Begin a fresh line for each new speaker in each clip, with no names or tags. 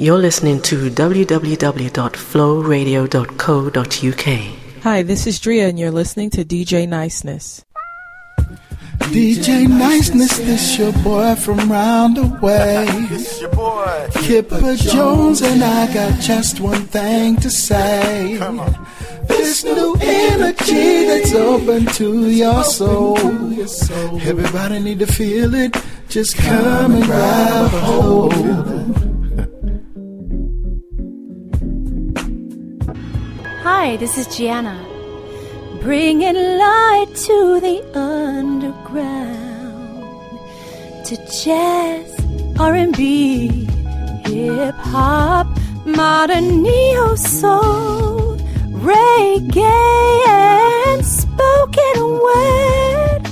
You're listening to www.flowradio.co.uk.
Hi, this is Drea, and you're listening to DJ Niceness.
DJ Niceness, this your boy from round the way.
This your boy.
Kipper Jones, and I got just one thing to say.
Come on.
This new energy that's open to your soul. Everybody need to feel it. Just come and grab a hold.
Hi, this is Gianna. Bringing light to the underground. To jazz, R&B, hip hop, modern neo soul, reggae, and spoken word.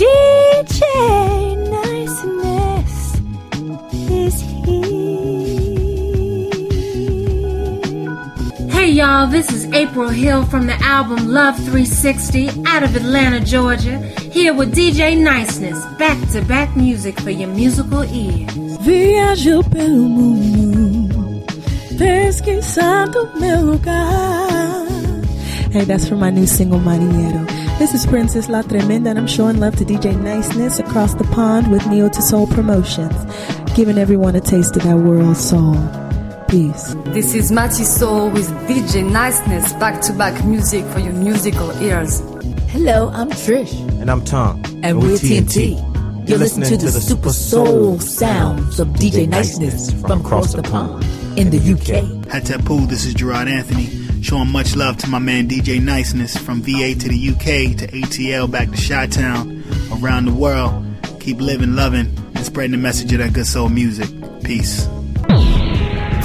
DJ Niceness
Hey y'all, this is April Hill from the album Love 360 out of Atlanta, Georgia, here with DJ Niceness, back to back music for your musical ears.
Viajo pelo mundo, pesquisando meu lugar. Hey, that's from my new single, Mariero. This is Princess La Tremenda, and I'm showing love to DJ Niceness across the pond with Neo to Soul Promotions, giving everyone a taste of that world soul. Peace.
This is Mati Soul with DJ Niceness, back to back music for your musical ears.
Hello, I'm Trish.
And I'm Tom.
And, we're TNT. You're listening to the super soul sounds of DJ Niceness from across the pond in the UK.
Hatapu, this is Gerard Anthony. Showing much love to my man DJ Niceness from VA to the UK to ATL back to Chi Town, around the world. Keep living, loving, and spreading the message of that good soul music. Peace.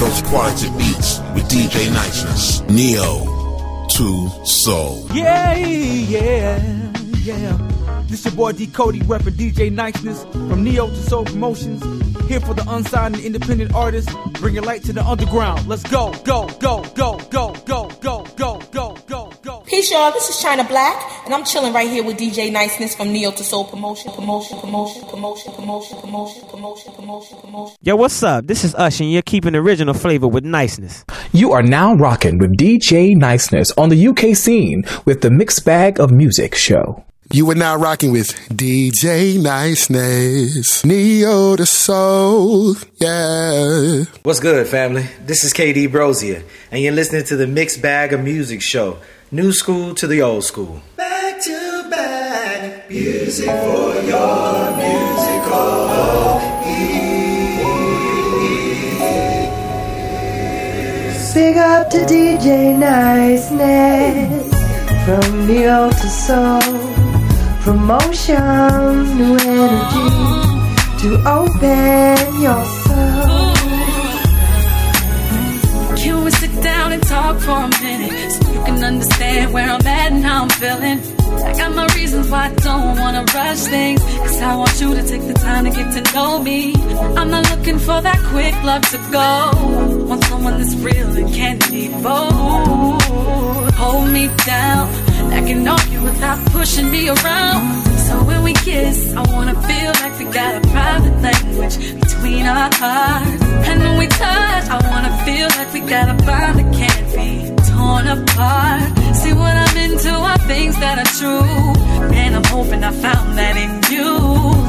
Those quality beats with DJ Niceness. Neo to Soul.
Yeah, yeah, yeah. This your boy D Cody repping DJ Niceness from Neo to Soul Promotions. Here for the unsigned and independent artists, bringing light to the underground. Let's go, go, go, go, go, go, go, go, go, go, go.
Peace, y'all. This is China Black, and I'm chilling right here with DJ Niceness from Neo to Soul Promotion, Promotion, Promotion, Promotion, Promotion, Promotion, Promotion, Promotion, Promotion.
Yo, what's up? This is Ush, and you're keeping original flavor with niceness.
You are now rocking with DJ Niceness on the UK scene with the Mixed Bag of Music show.
You are now rocking with DJ Niceness. Neo to Soul. Yeah.
What's good, family? This is KD Brozier, and you're listening to the Mixed Bag of Music show. New school to the old school.
Back to back, music for your musical ears.
Big up to DJ Niceness from Neo to Soul. Promotions, new energy to open your
talk for a minute so you can understand where I'm at and how I'm feeling? I got my reasons why I don't wanna rush things. Cause I want you to take the time to get to know me. I'm not looking for that quick love to go. Want someone that's real and can't evolve. Hold me down. that can argue without pushing me around. So when we kiss, I wanna feel like we got a private language between our hearts. And when we touch, I wanna feel like we got a bond that can't be torn apart. See what I'm into are things that are true. And I'm hoping I found that in you.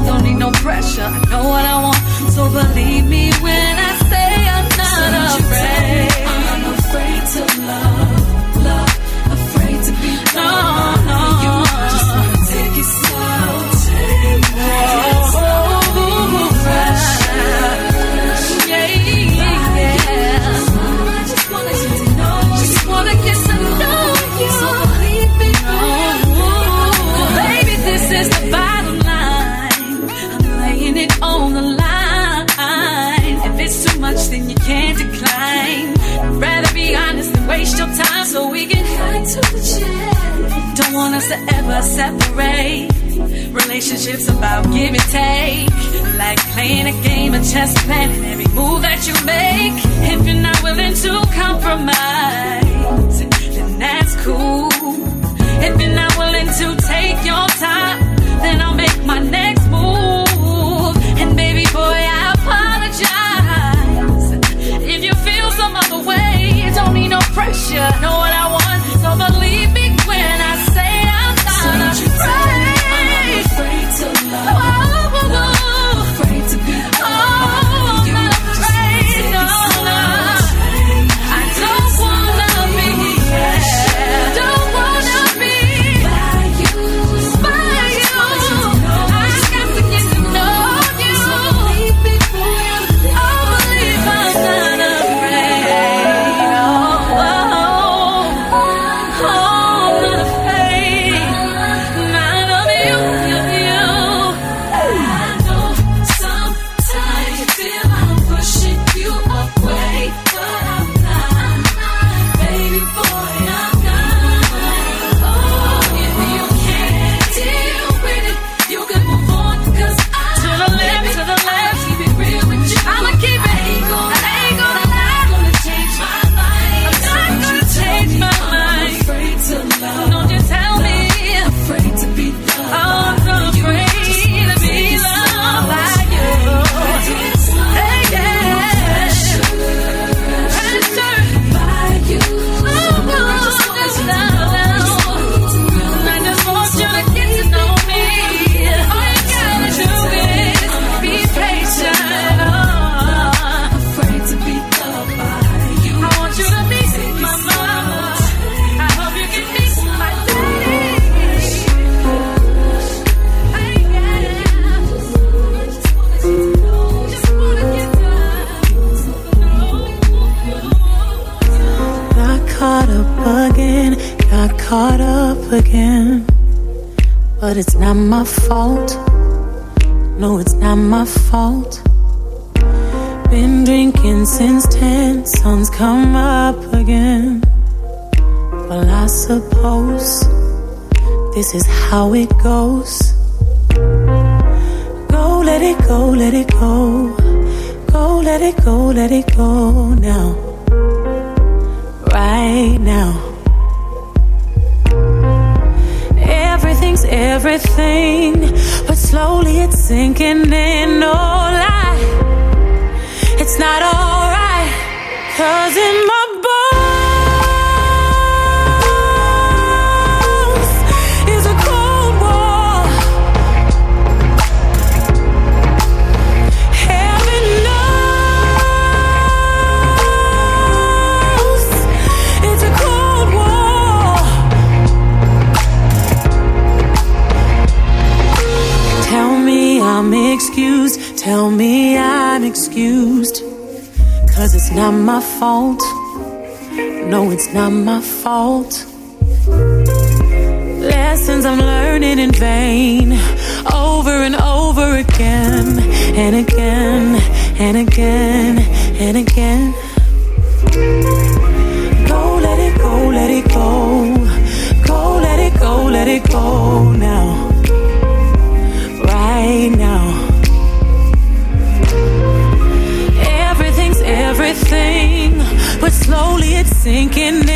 Don't need no pressure, I know what I want. So believe me when I say I'm not afraid. Afraid us to ever separate. Relationships about give and take. Like playing a game of chess, planning every move that you make. If you're not willing to compromise, then that's cool. If you're not willing to take your time, then I'll make my next move. And baby boy, I apologize. If you feel some other way, don't need no pressure. Know what my fault. No, it's not my fault. Been drinking since 10, sun's come up again. Well, I suppose this is how it goes. Go, let it go, let it go. Go, let it go, let it go now. Right now. Everything, but slowly it's sinking in. No lie, it's not alright. Cause in my excused. Tell me I'm excused. Cause it's not my fault. No, it's not my fault. Lessons I'm learning in vain. Over and over again. And again. And again. And again. Go, let it go, let it go. Go, let it go, let it go sinking in.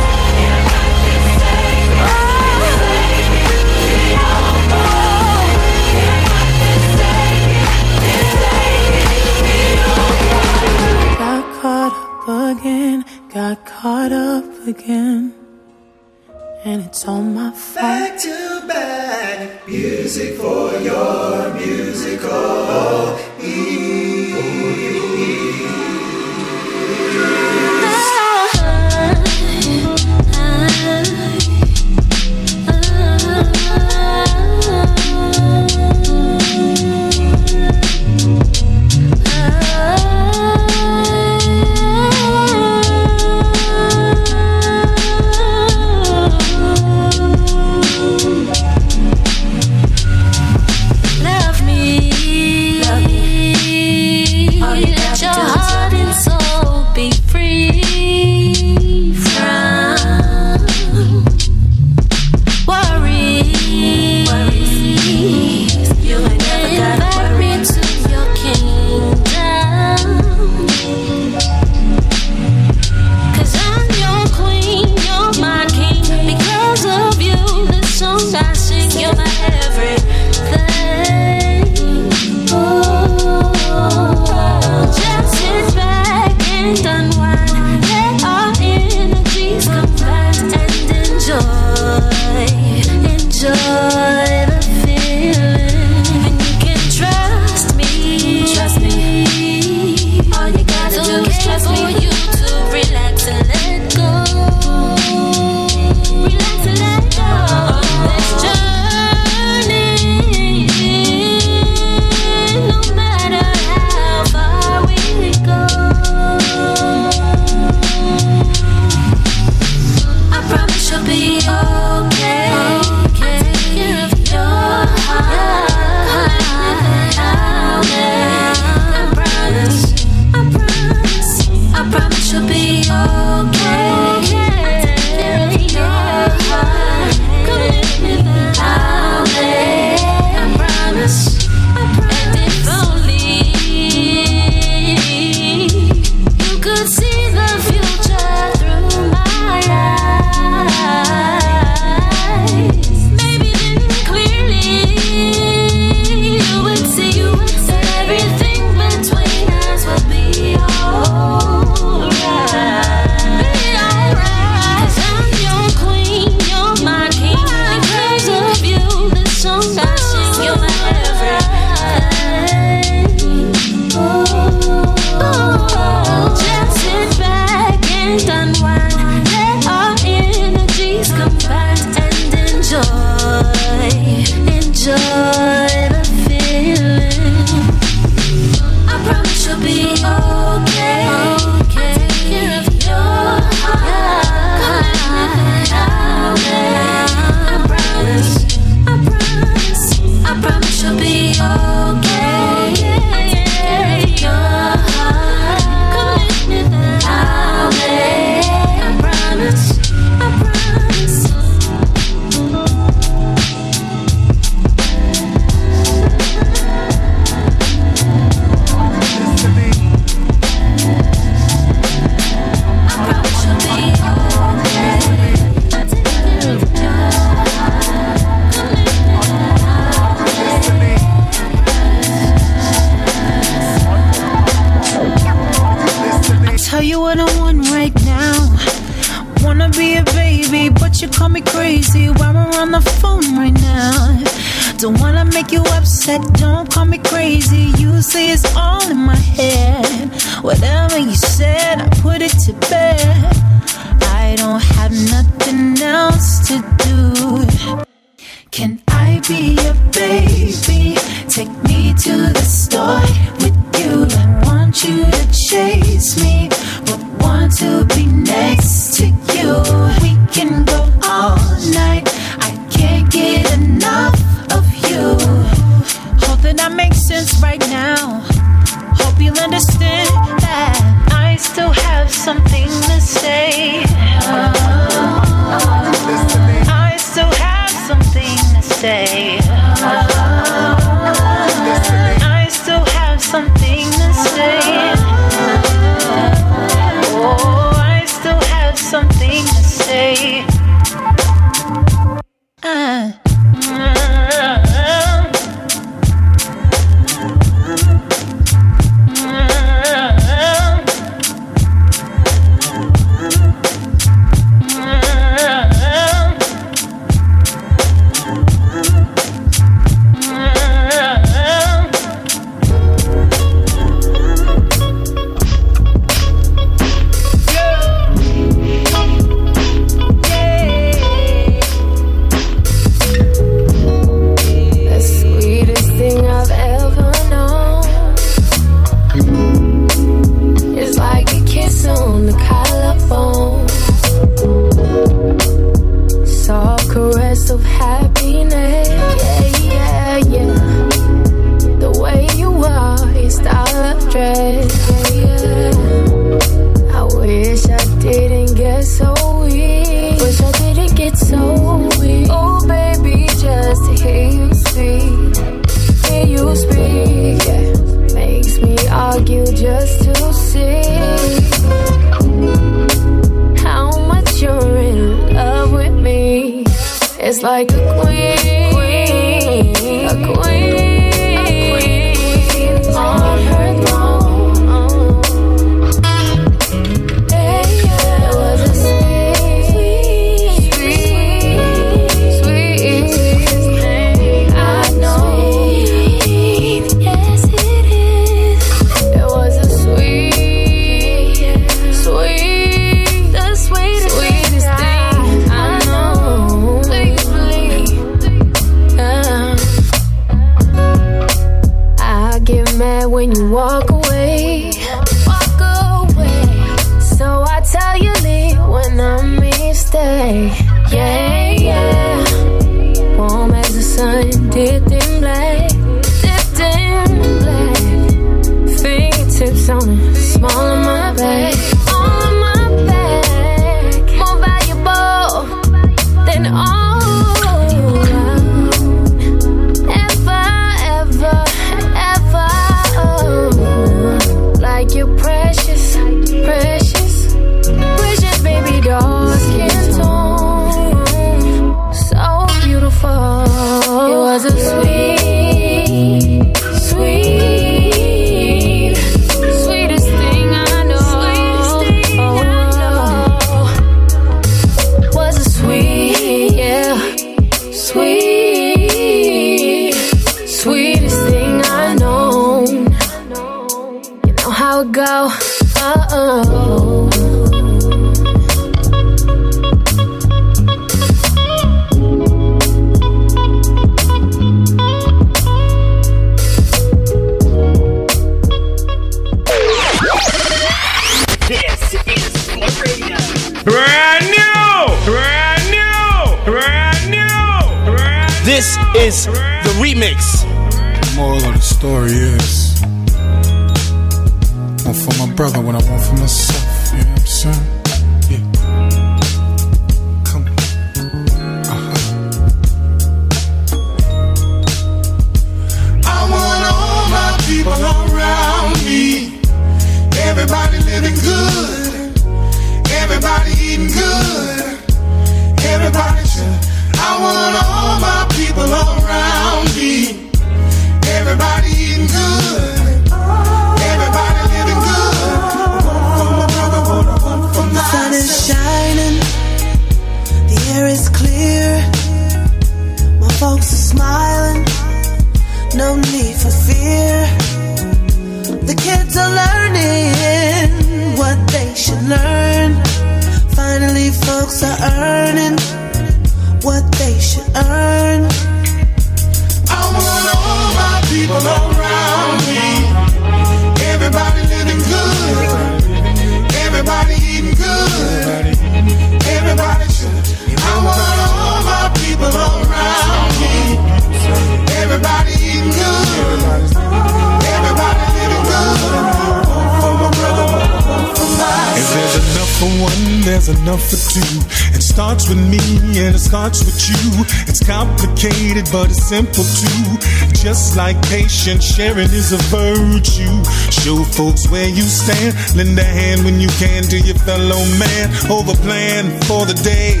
Simple too. Just like patience, sharing is a virtue. Show folks where you stand. Lend a hand when you can to your fellow man. Over plan for the day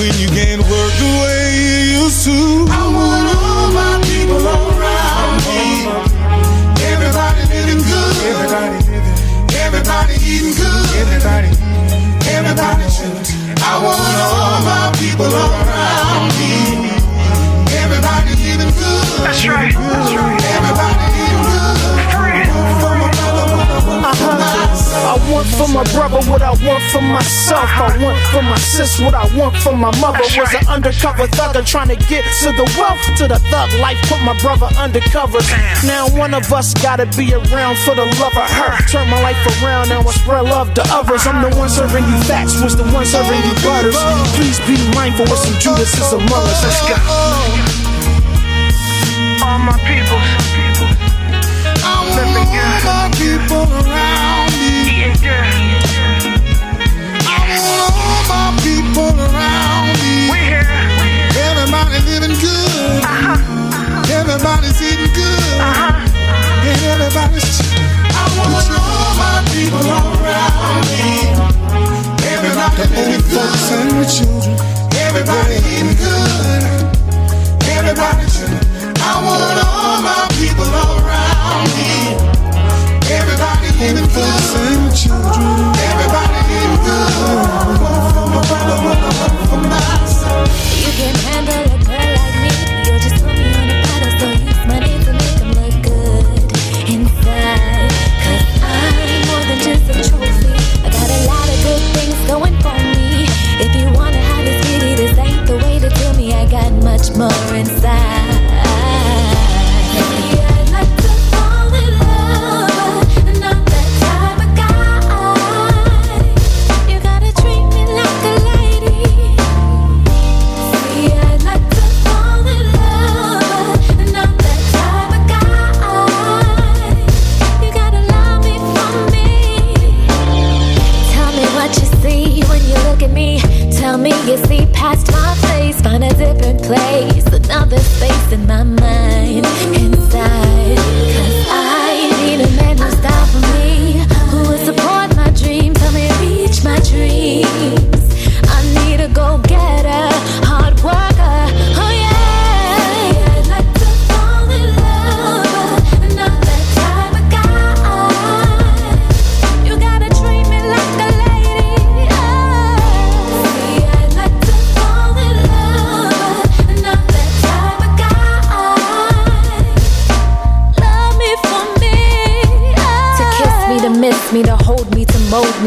when you can't work the way you used to.
I want all my people around me. Everybody living good. Everybody living. Everybody eating good. Everybody. Everybody. I want all my people around That's right. That's right. Everybody eating good. For my brother, for my
I want for my brother what I want for myself. I want for my sis what I want for my mother. Was an undercover thugger trying to get to the wealth, to the thug life. Put my brother undercover. Now one of us gotta be around for the love of her. Turn my life around and will spread love to others. I'm the one serving you facts, was the one serving you butters. Please be mindful with some Judases among us. Let's go.
All my people. I want all my people around me. I want all my people around me. We here. Everybody living good. Uh-huh. Uh-huh. Everybody's eating good. Uh-huh. And everybody's. I want all my people around me. Everybody living good. and the children. Everybody eating good. Everybody chilling. I want all my people around me. Everybody living good. and the children. Everybody eating good. For my brother, for my.
You can handle a girl like me. You'll just put me on a pedestal. Use my name to make 'em look good inside. Cause I'm more than just a trophy. I got a lot of good things going for me. If you wanna have this beauty, this ain't the way to do me. I got much more inside.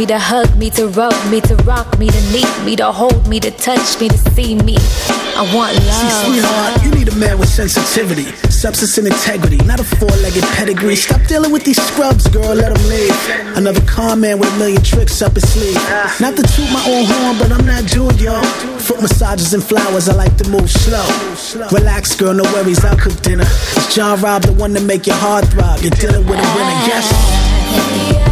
Me, to hug me, to rub me, to rock me, to need me, to hold me, to touch me, to see me. I want
See,
love.
sweetheart, you need a man with sensitivity, substance and integrity, not a four-legged pedigree. Stop dealing with these scrubs, girl, let them leave. Another con man with a million tricks up his sleeve. Not to toot my own horn, but I'm not Jude, yo. Foot massages and flowers, I like to move slow. Relax, girl, no worries, I'll cook dinner. It's John Robb, the one to make your heart throb. You're dealing with a winner, yes.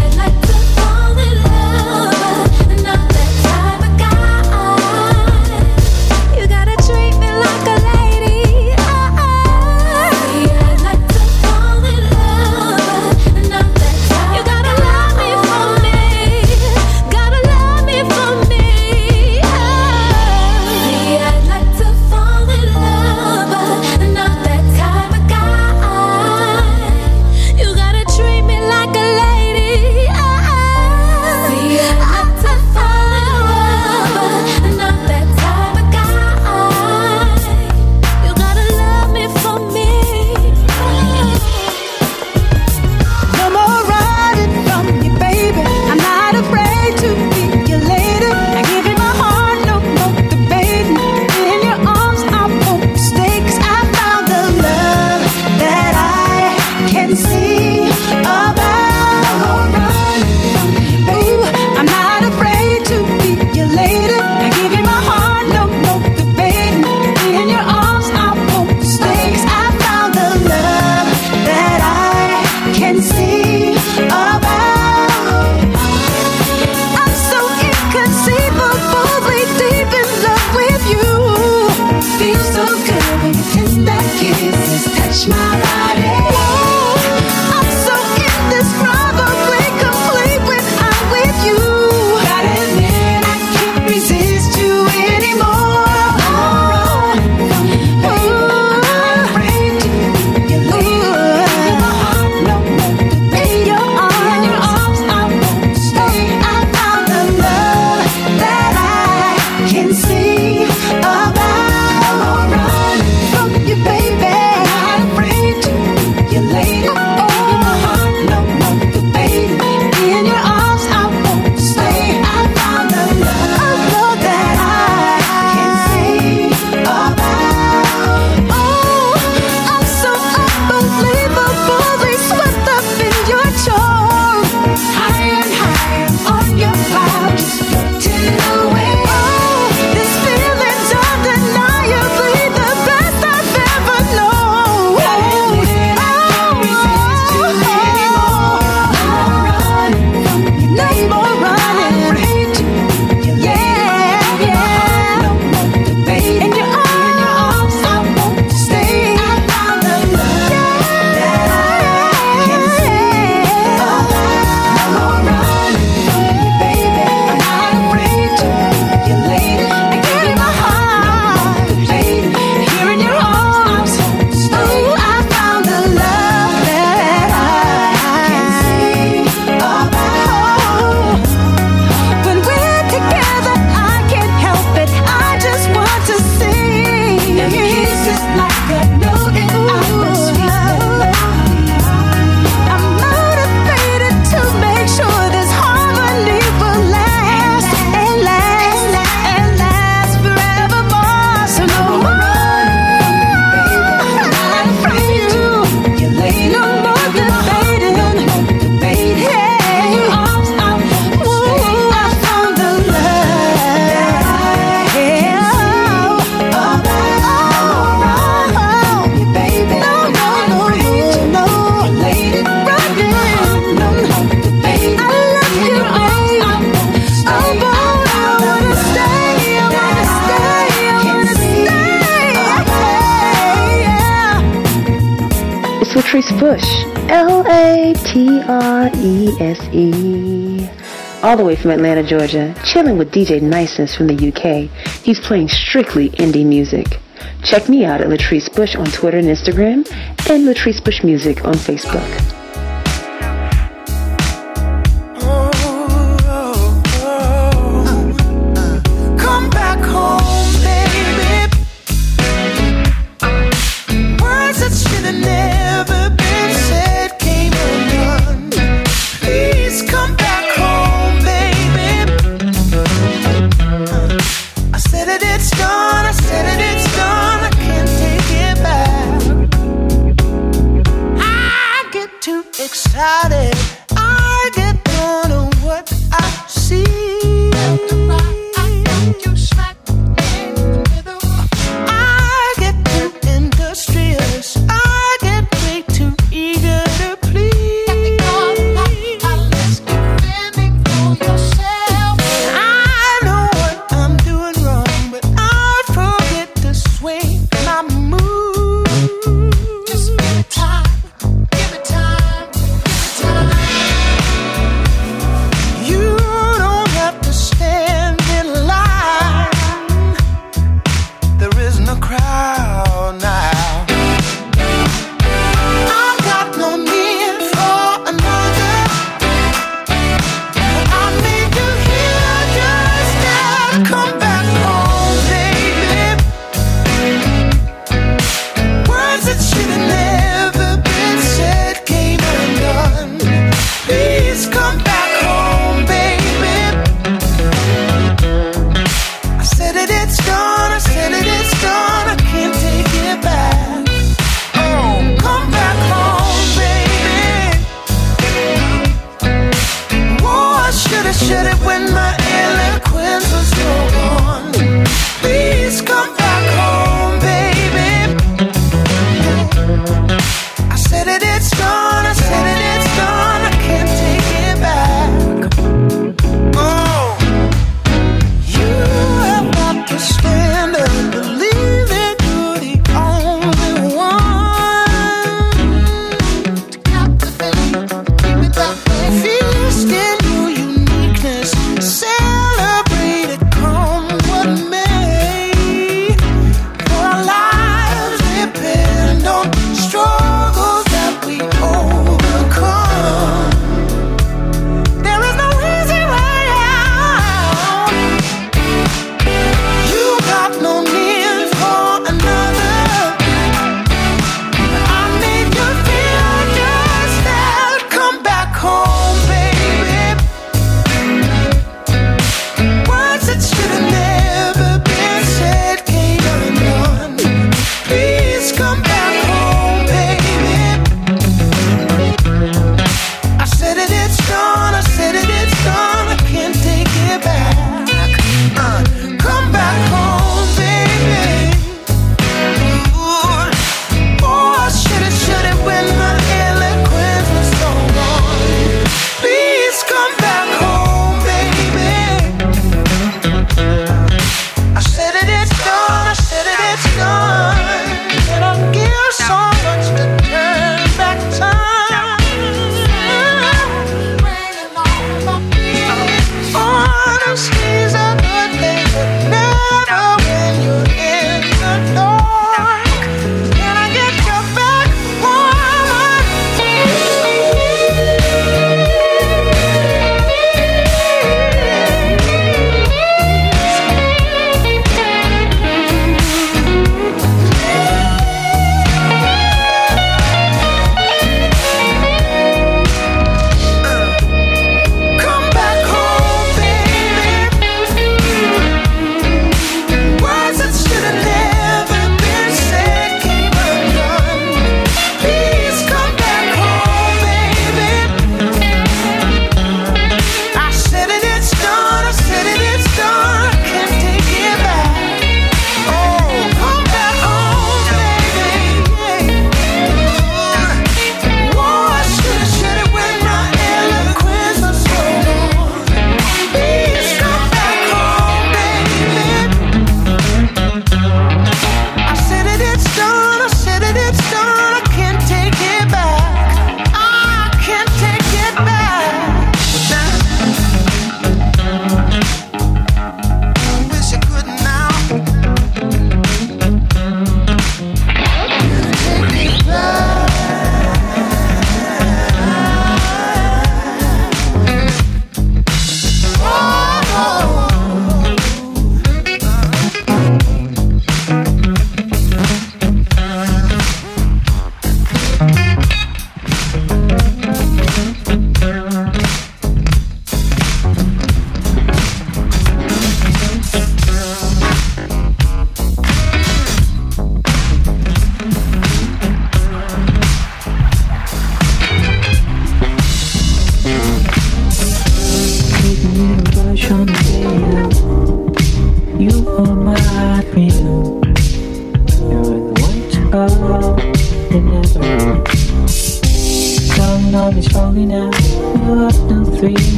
from Atlanta, Georgia, chilling with DJ Niceness from the UK. He's playing strictly indie music. Check me out at Latrice Bush on Twitter and Instagram, and Latrice Bush Music on Facebook.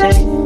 say.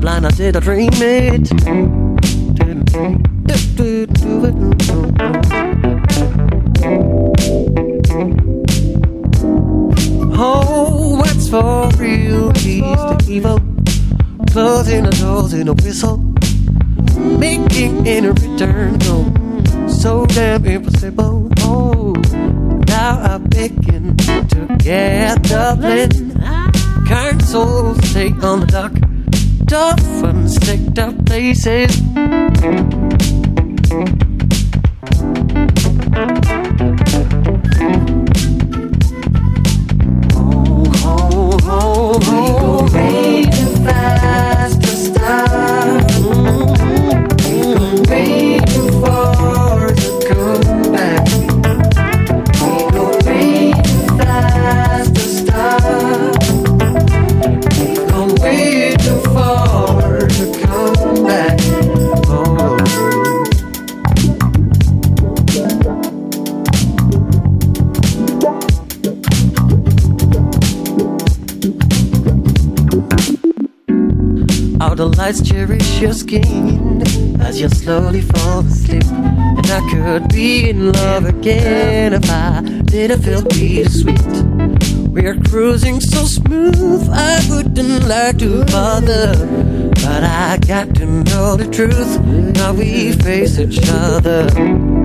blind, I said I dream it. Say. It feel bittersweet? We're cruising so smooth, I wouldn't like to bother. But I got to know the truth, now we face each other.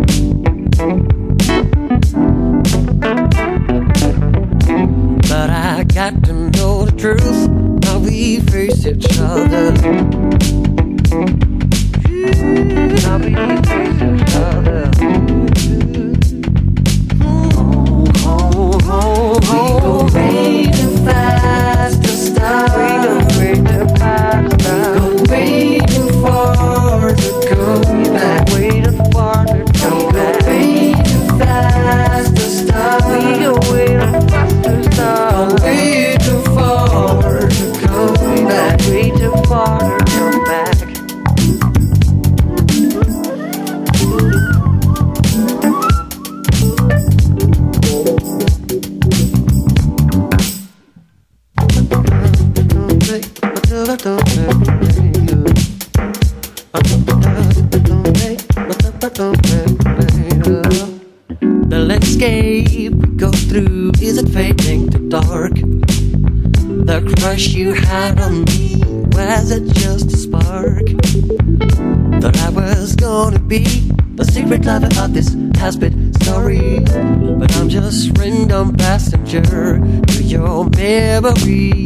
Memory.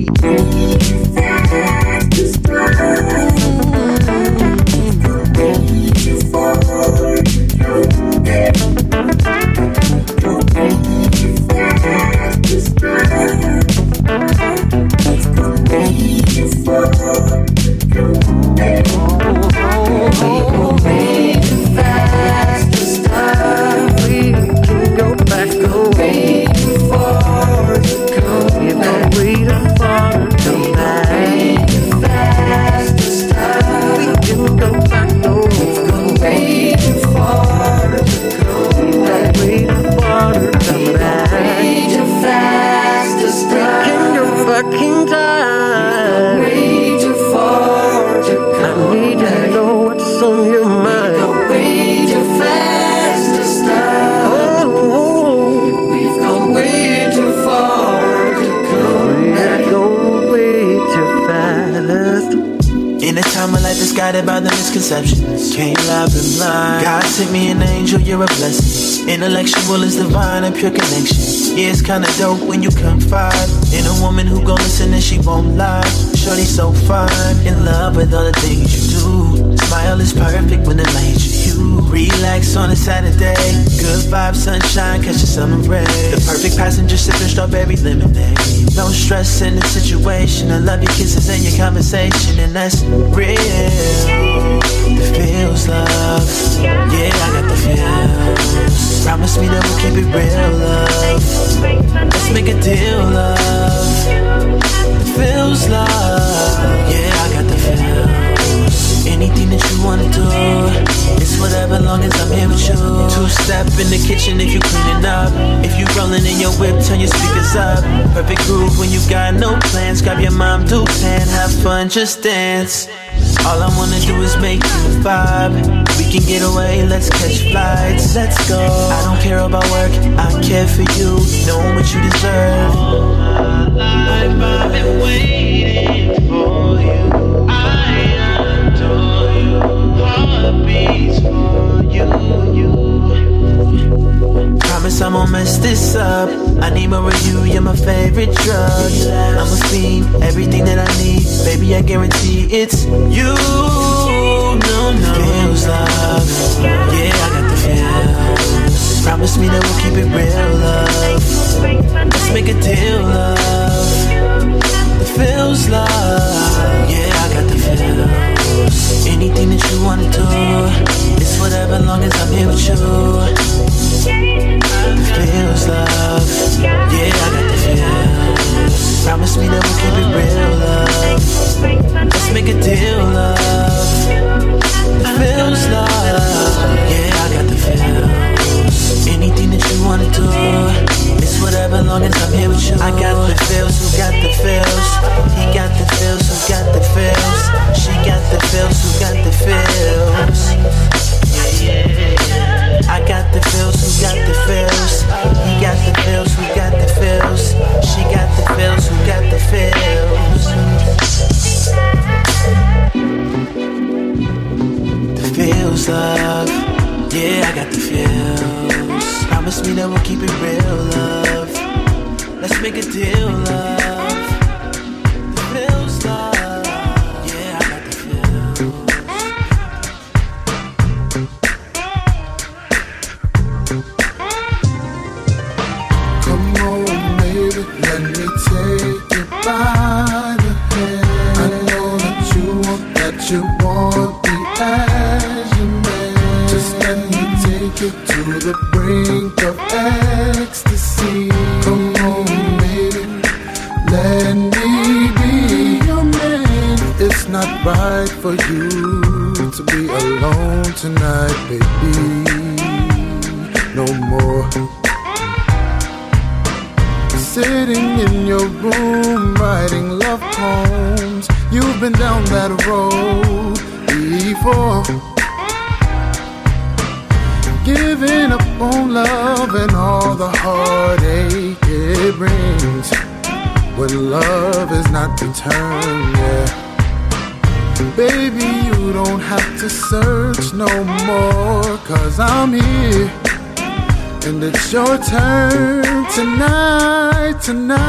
Of life is guided by the misconceptions, can't lie, been blind. God sent me an angel, you're a blessing. Intellectual is divine and pure connection. Yeah, it's kinda dope when you confide in a woman who gon' listen and she won't lie. Shorty so fine, in love with all the things you do. Smile is perfect when it lights you. Relax on a Saturday, good vibes, sunshine, catch the summer rays. The perfect passenger sipping strawberry lemonade. No stress in the situation. I love your kisses and your conversation, and that's real. The feels love, yeah, I got the feels. Promise me that we'll keep it real, love. Let's make a deal, love. The feels love, yeah, I got the feels. Anything that you wanna do, it's whatever, long as I'm here with you. Two step in the kitchen if you cleaning up. If you rolling in your whip, turn your speakers up. Perfect groove when you got no plans. Grab your mom, do pan, have fun, just dance. All I wanna do is make you a vibe. We can get away, let's catch flights, let's go. I don't care about work, I care for you, knowing what you deserve. My life, I've been waiting for you. I. Heartbeats for you. Promise I mess this up. I need more of you, you're my favorite drug. I'm a fiend, everything that I need. Baby, I guarantee it's you. No, no. Feels love. Yeah, I got the feels. Promise me that we'll keep it real, love. Let's make a deal, love. The feels love. Yeah, I got the feels. Anything that you wanna do, it's whatever, long as I'm here with you. Feels love. Yeah, I got the feels. Promise me that we'll keep it real, love. Let's make a deal, love. Feels love. Yeah, I got the feels. Anything that you wanna do, it's whatever, long as I'm here with you. I got the feels, who got the feels? He got the feels, who got the feels? She got the feels, who got the feels? Yeah. I got the feels, who got the feels? He got the feels, who got the feels? She got the feels, who got the feels? Feels, love. Yeah, I got the feels. Promise me that we'll keep it real, love. Let's make a deal, love.
tonight.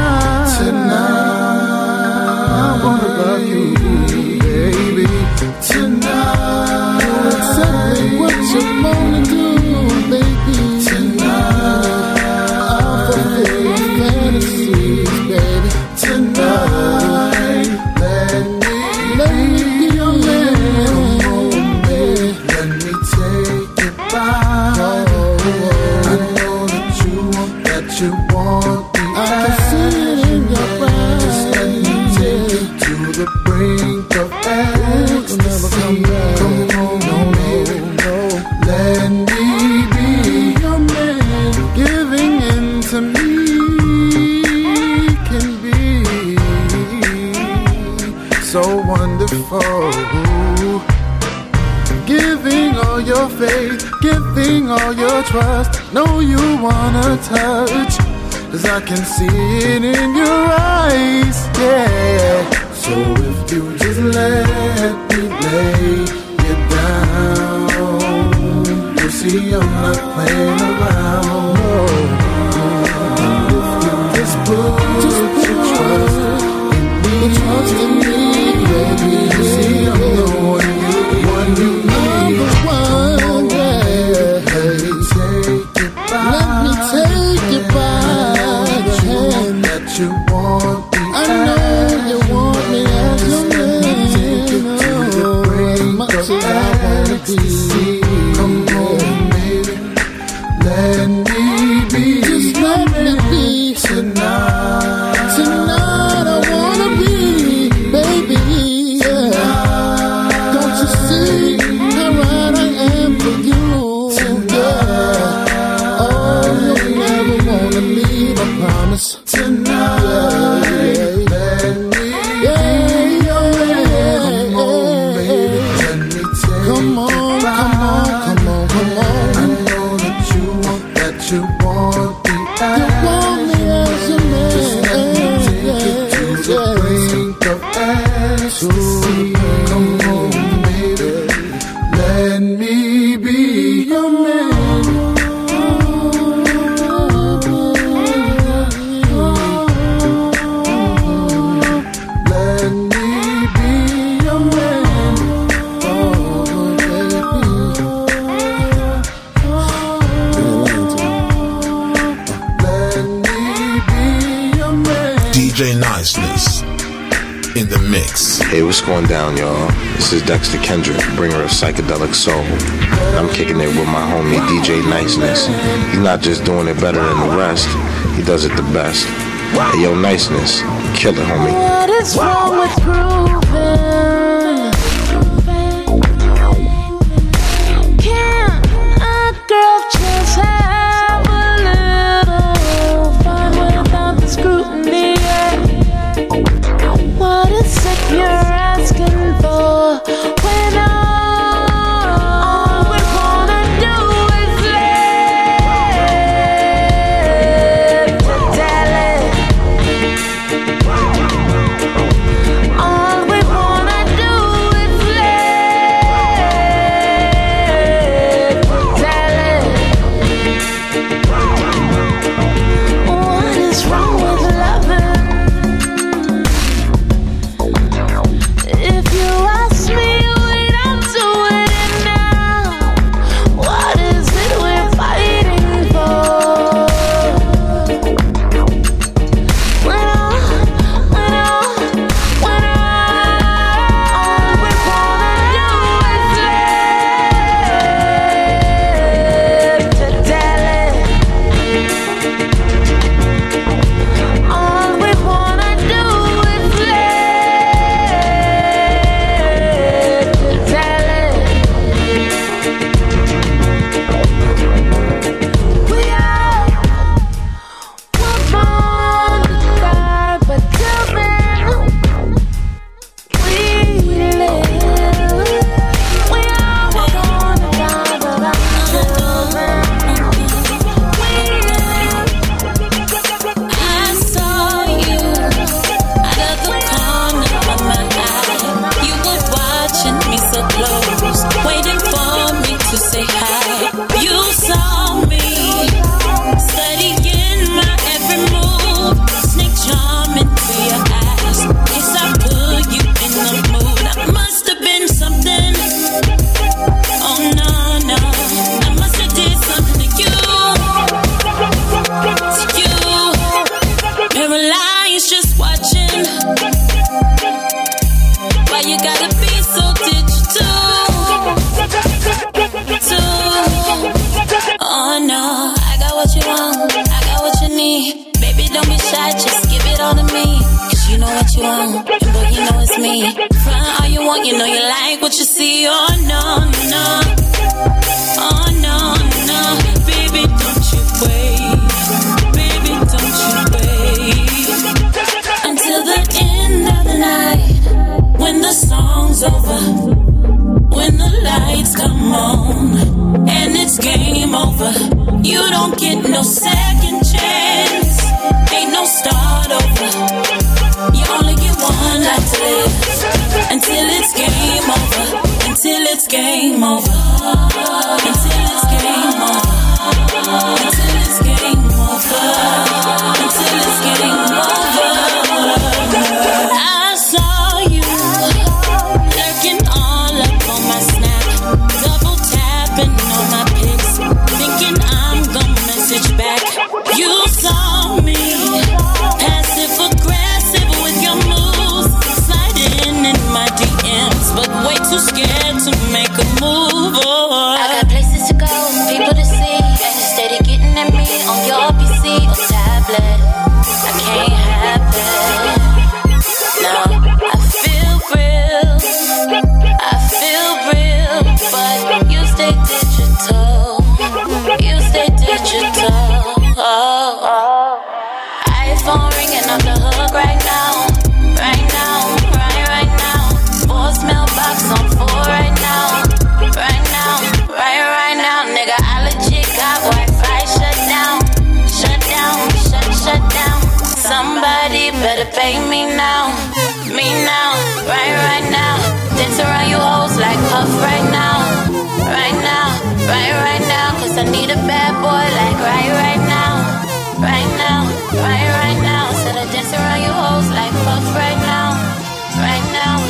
So
Soul. I'm kicking it with my homie DJ Niceness. He's not just doing it better than the rest, he does it the best. Hey, yo, Niceness, kill it, homie.
What is wrong with grooving?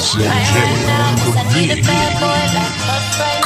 Right now, right, right now.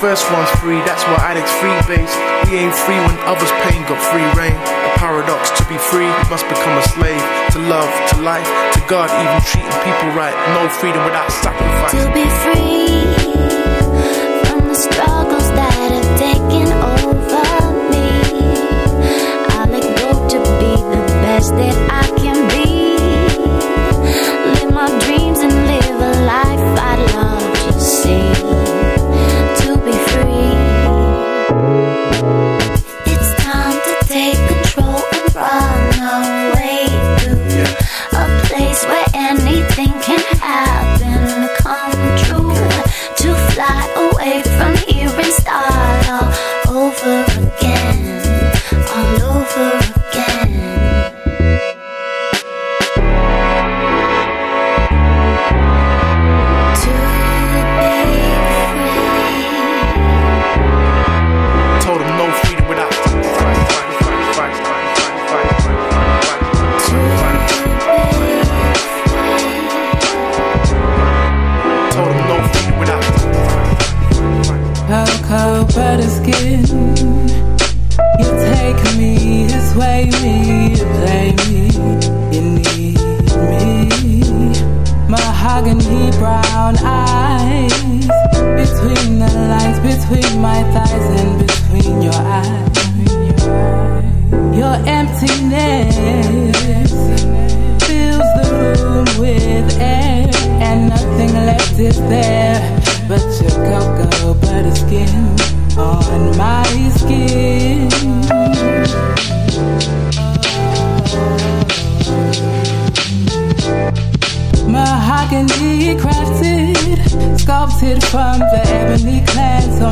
first one's free, that's why addicts free base. We ain't free when others' pain got free reign. A paradox to be free, you must become a slave to love, to life, to God, even treating people right. No freedom without sacrifice.
To be free from the struggles that have taken over me, I let go to be the best that. over again.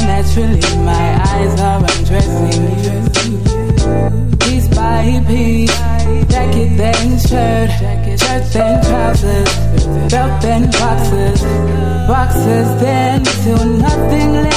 naturally my eyes are undressing you. Piece by piece, jacket then shirt, shirt then trousers, belt then boxes, boxes then till nothing left.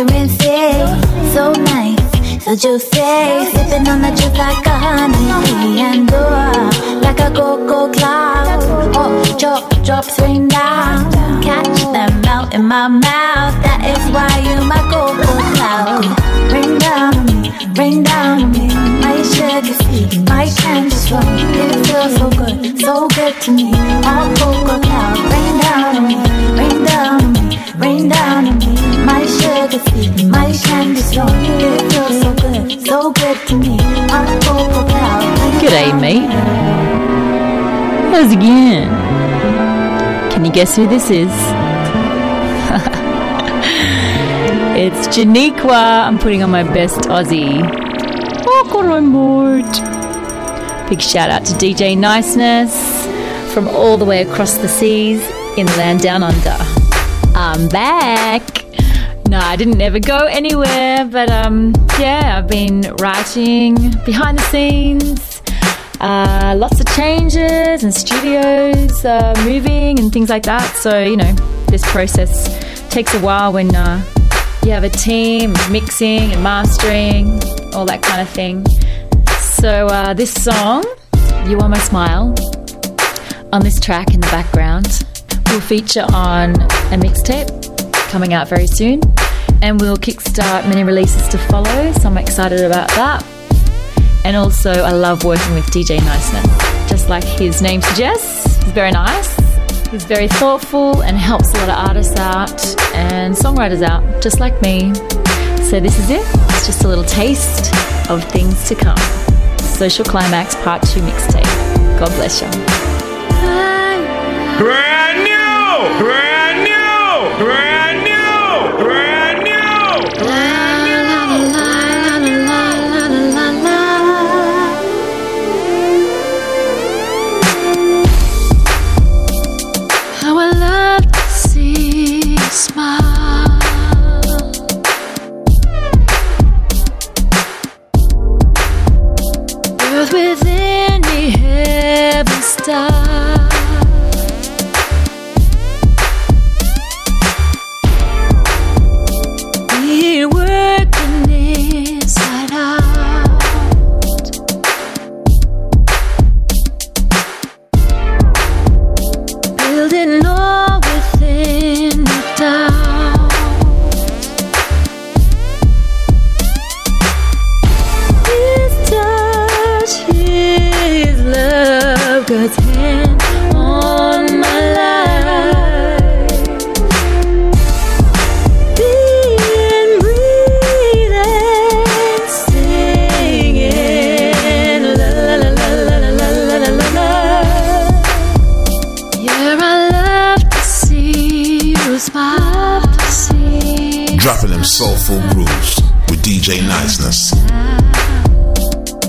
So nice. So juicy, sipping on the juice like a honey. And oh, like a cocoa cloud. Oh, drop, drops rain down. Catch them out in my mouth. That is why you my cocoa cloud. Rain down on me, rain down on me. My sugar sweet, my candy sweet It feels so good, so good to me. Oh, cocoa cloud. Rain down on me, rain down on me Rain down on me My candy sweet It feels so good, so good to me cloud
G'day, mate. How's again? Can you guess who this is? it's Janiqua. I'm putting on my best Aussie. Oh, on board. Big shout out to DJ Niceness from all the way across the seas in the land down under. I'm back. No, I didn't ever go anywhere, but um, yeah, I've been writing behind the scenes, uh, lots of changes and studios uh, moving and things like that. So you know, this process takes a while when uh, you have a team, mixing and mastering, all that kind of thing. So uh, this song, "You Are My Smile," on this track in the background, will feature on a mixtape coming out very soon, and we'll kickstart many releases to follow. So I'm excited about that. And also, I love working with DJ Niceness. Just like his name suggests, he's very nice. He's very thoughtful and helps a lot of artists out and songwriters out, just like me. So this is it. It's just a little taste of things to come. Social Climax Part 2 mixtape. God bless you.
Brand
with. Niceness.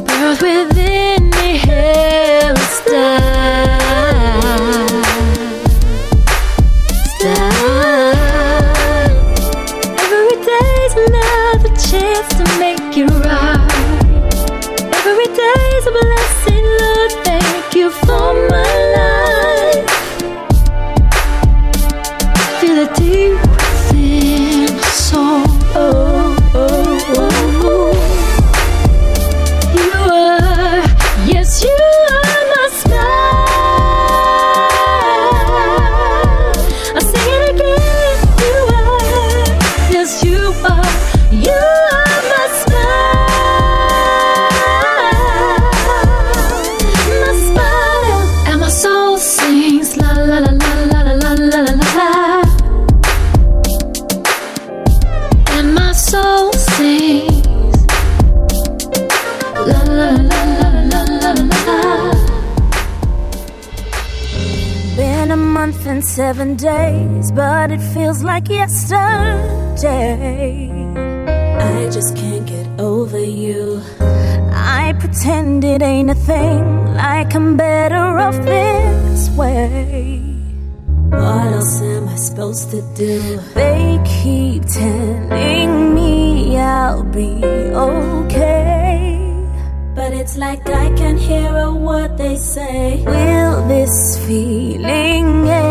birth within me, hell
seven days, but it feels like yesterday. I just can't get over you. I pretend it ain't a thing, like I'm better off this way. What else am I supposed to do? They keep telling me I'll be okay. But it's like I can't hear a word they say. Will this feeling ever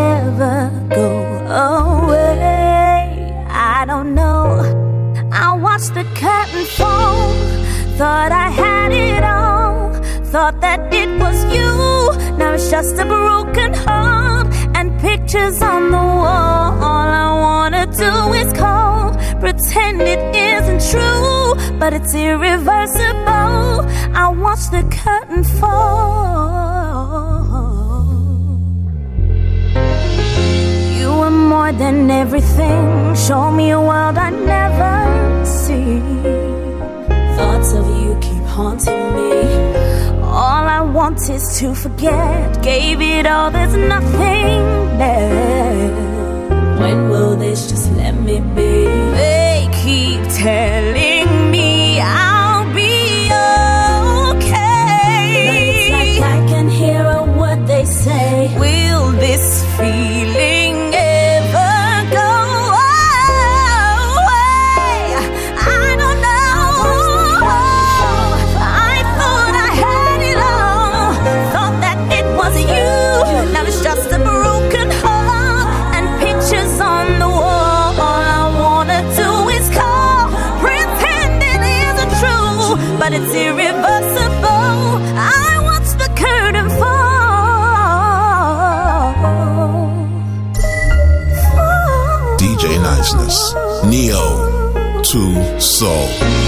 Thought that it was you. Now it's just a broken heart and pictures on the wall. All I wanna do is call. Pretend it isn't true, but it's irreversible. I watch the curtain fall. You were more than everything. Show me a world I never see. Thoughts of you keep haunting me. All I want is to forget. Gave it all, there's nothing left.
Soul.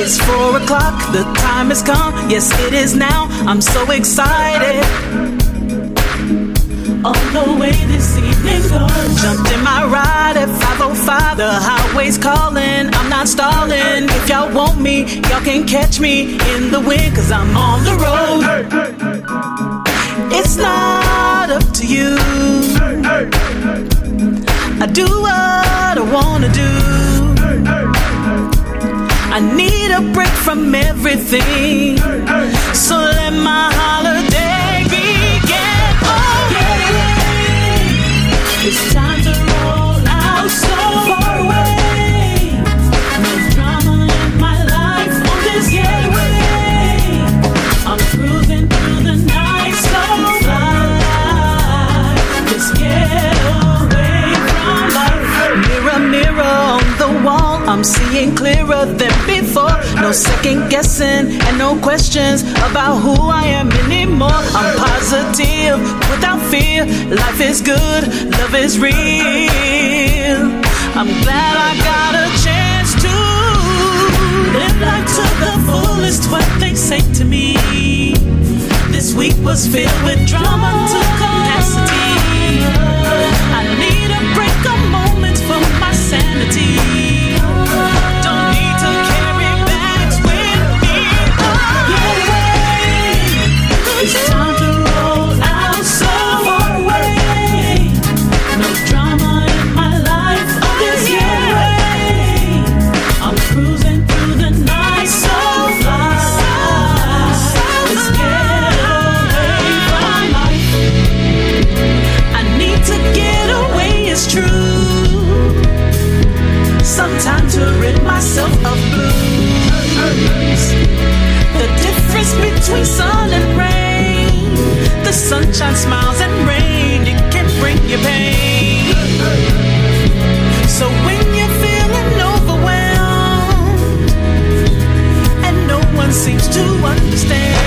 It's four o'clock, the time has come. Yes, it is now. I'm so excited. On the way this evening goes. Jumped in my ride at 505. The highway's calling. I'm not stalling. If y'all want me, y'all can catch me in the wind, cause I'm on the road. It's not up to you. I do what I wanna do. I need a break from everything. So let my holiday begin. Oh, yeah. It's time I'm seeing clearer than before. No second guessing and no questions about who I am anymore. I'm positive without fear. Life is good, love is real. I'm glad I got a chance to live life to the fullest. What they say to me. This week was filled with drama to capacity. True. Sometime to rid myself of blues. The difference between sun and rain. The sunshine smiles and rain, it can bring you pain. So when you're feeling overwhelmed and no one seems to understand,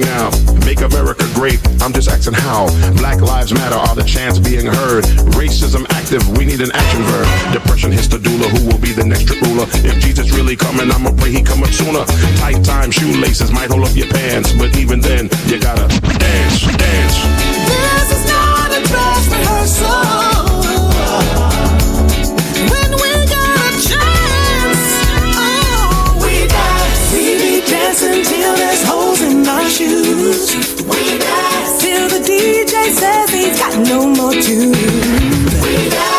now. Make America great. I'm just asking how. Black lives matter. Are the chants being heard? Racism active. We need an action verb. Depression hits the doula. Who will be the next ruler? If Jesus really coming, I'ma pray he come up sooner. Tight time shoelaces might hold up your pants, but even then, you gotta dance, dance.
This is not a dress rehearsal.
Till there's holes in our shoes.
We dance.
Till the DJ says he's got no more tunes.
We dance.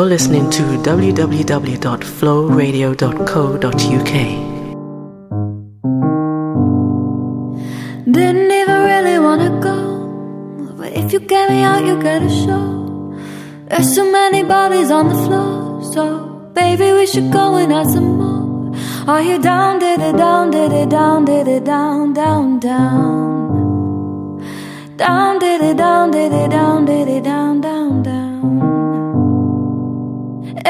You're listening to www.flowradio.co.uk.
Didn't even really wanna go, but if you get me out, you get a show. There's so many bodies on the floor, so baby, we should go and add some more. Are you down, did it down, did it down, did it down, down, down? Down, did it down, did it down, did it down, down.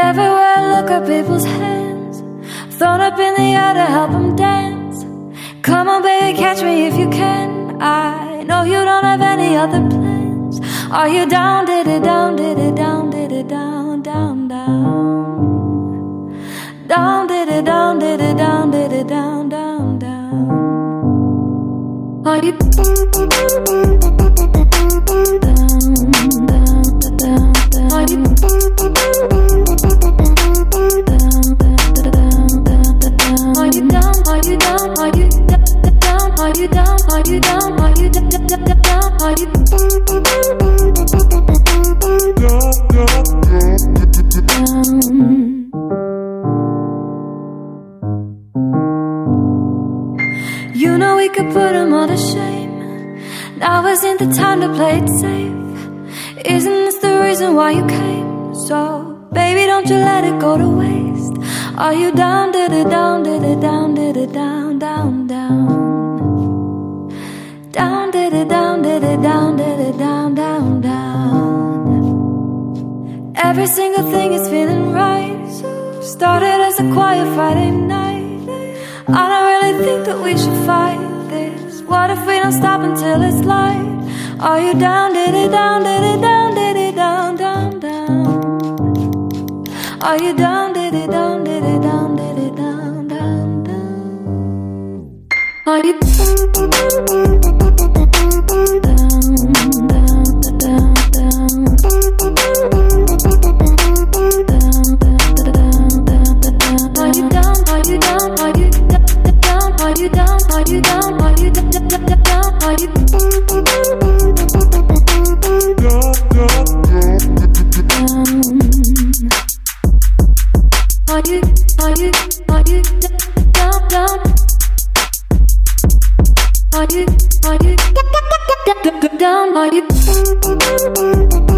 Everywhere I look at people's hands, thrown up in the air to help them dance. Come on, baby, catch me if you can. I know you don't have any other plans. Are you down, did it down, did it down, did it down, down, down? Down, did it down, did it down, did it down, down, down? Are you down, down, down, down? Are you Are you down? Are you down? Are you down? Are you down? Are you down? Are you down? You know we could put them all to shame. Now isn't the time to play it safe. Isn't this the reason why you came? So, baby, don't you let it go to waste. Are you down, did it down, did it down, did it down, down, down? Down, did it down, did it down, did it down, down, down. Every single thing is feeling right. Started as a quiet Friday night. I don't really think that we should fight this. What if we don't stop until it's light? Are you down, did it down, did it down, did it down, down, down? Are you down, did Are you down? Are you down, are you down, are you down, are you down, are you are you are you down, down? Are you, are you down, are you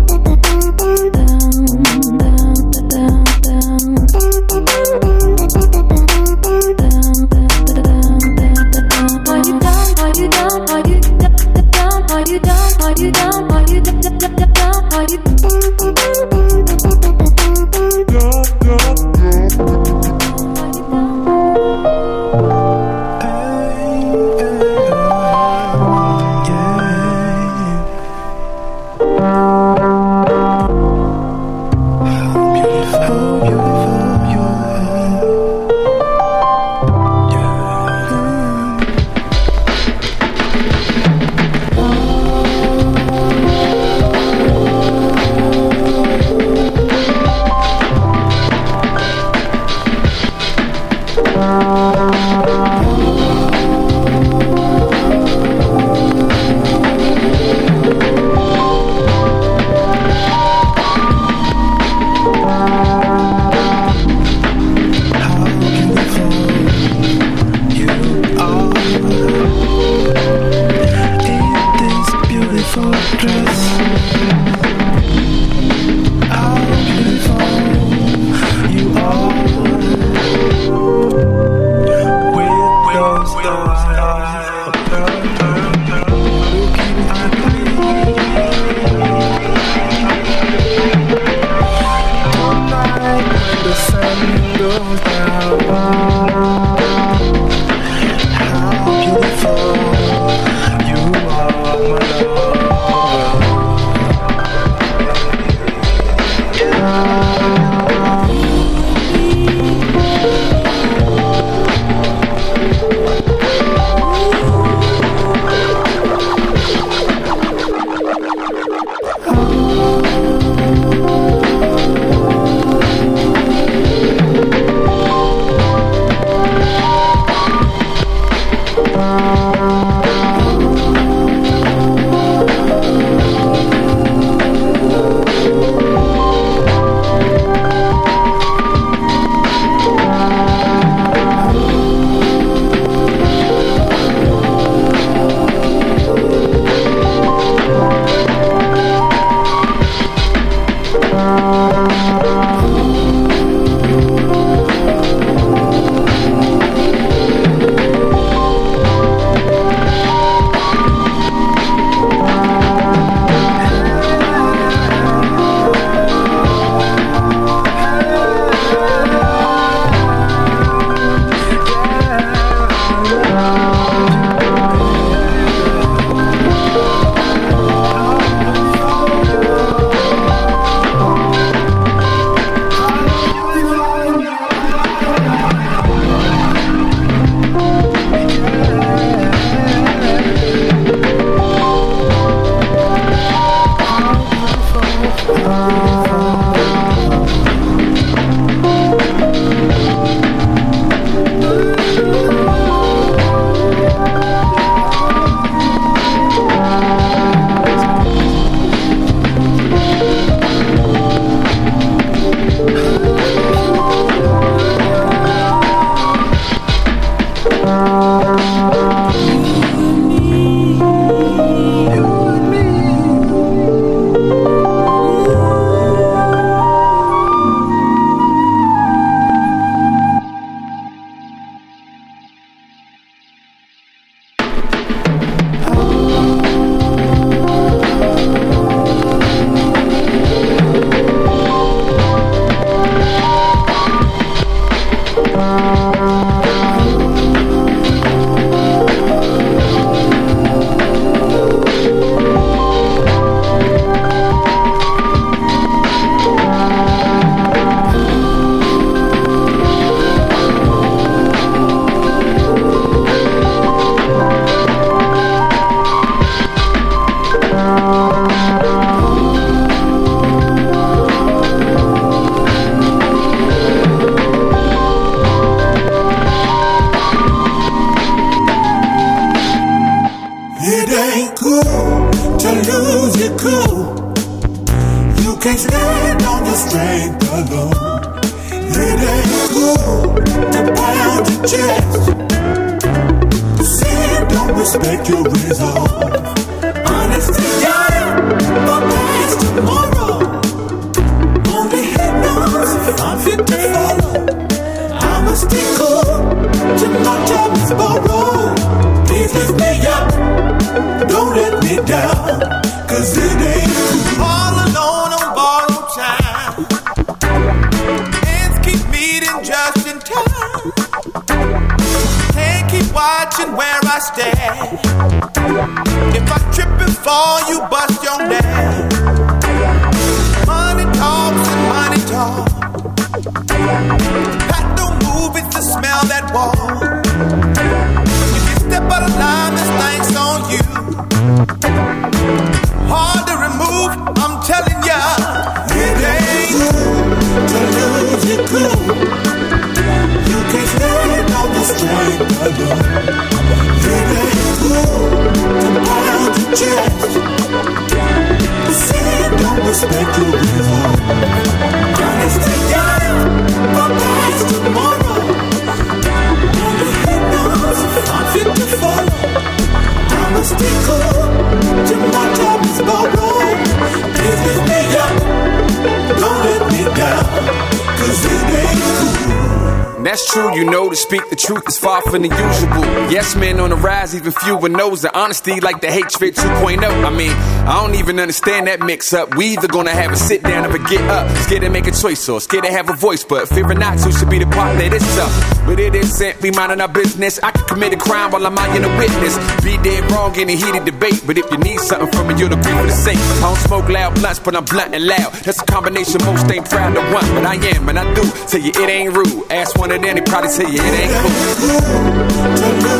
the
honesty
like the hatred 2.0. I mean, I don't even understand that mix up. We either gonna have a sit down or a get up. Scared to make a choice or scared to have a voice, but fearing not to should be the part that is up. But it isn't, we minding our business. I can commit a crime while I'm in a witness. Be dead wrong in a heated debate, but if you need something from me, you'll agree with the sake. I don't smoke loud blunts, but I'm blunt and loud. That's a combination most ain't proud to want, but I am, and I do. Tell you it ain't rude. Ask one of them, they probably tell you it ain't cool.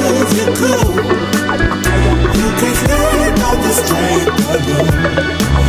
Lose you cool. Can't the strength alone.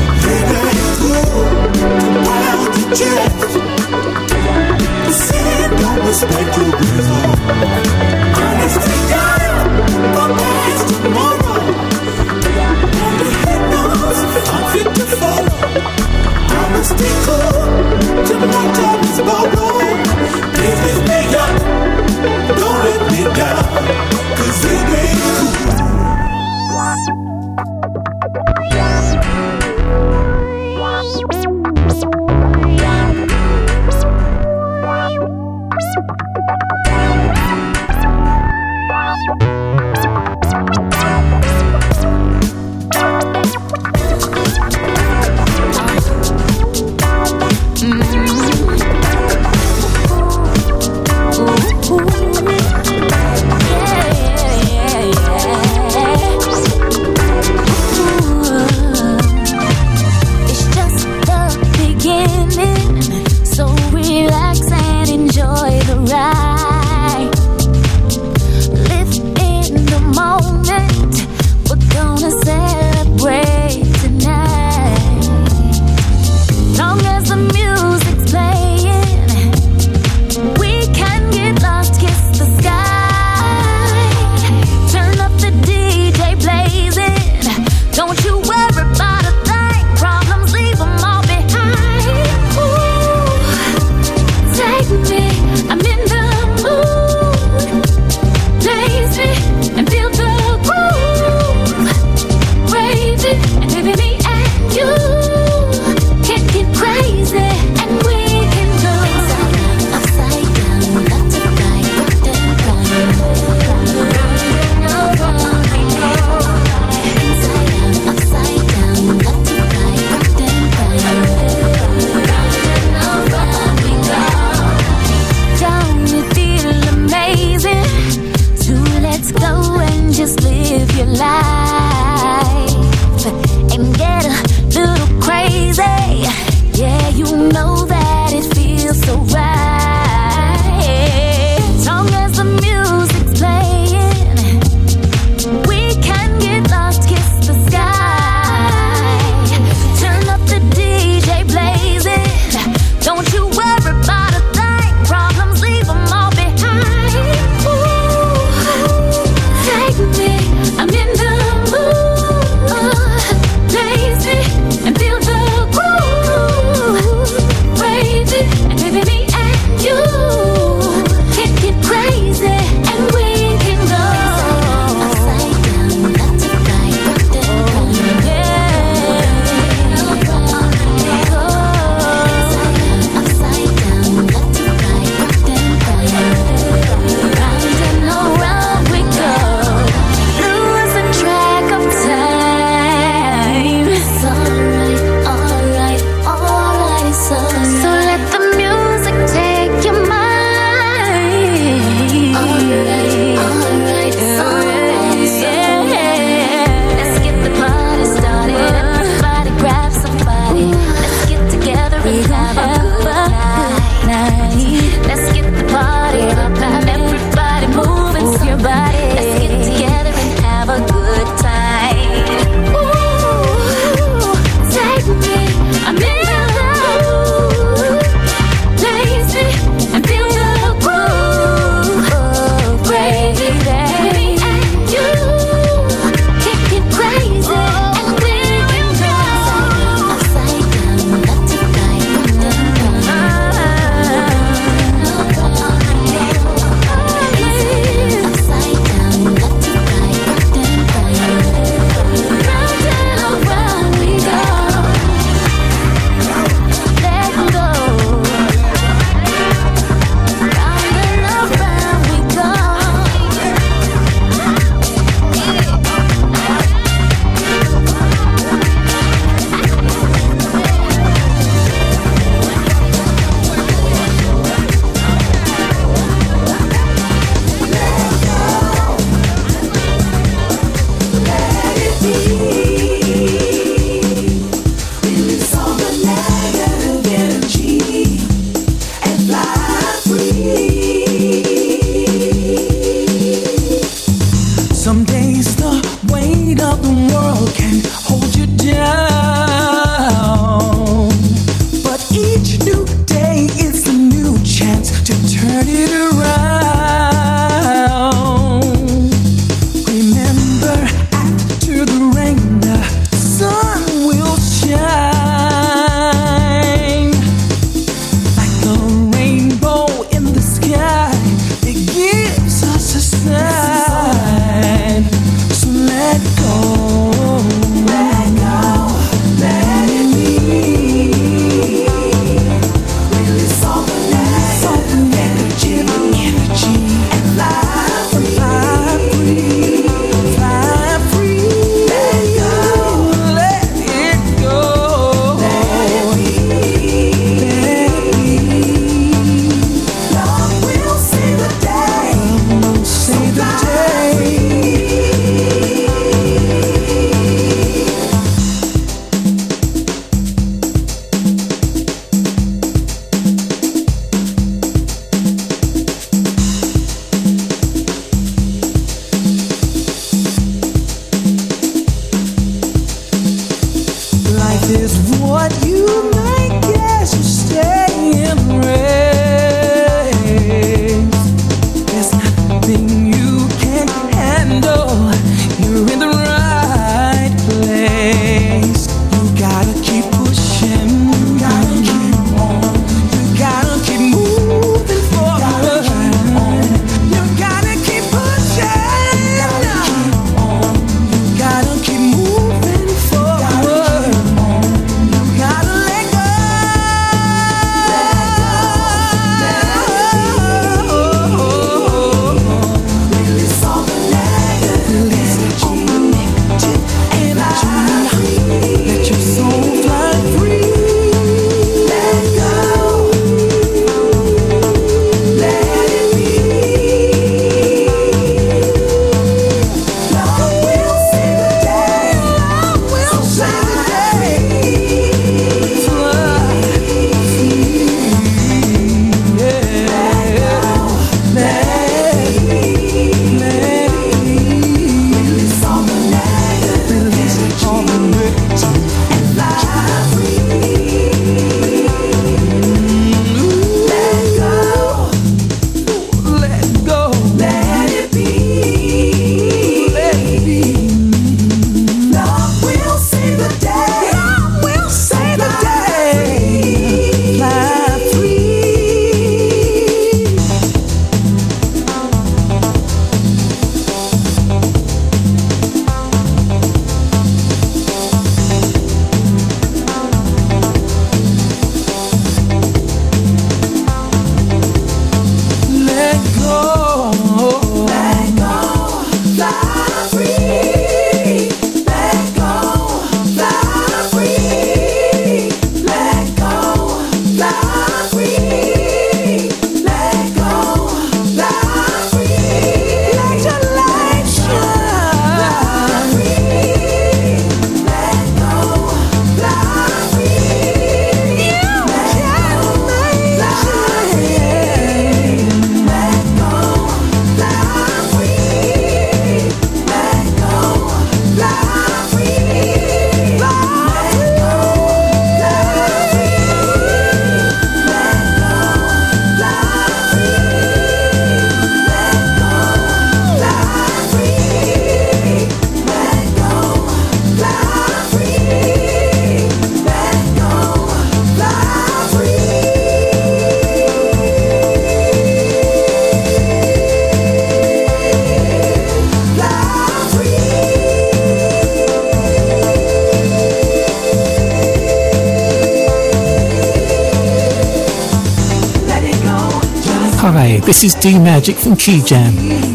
This is D Magic from Key Jam.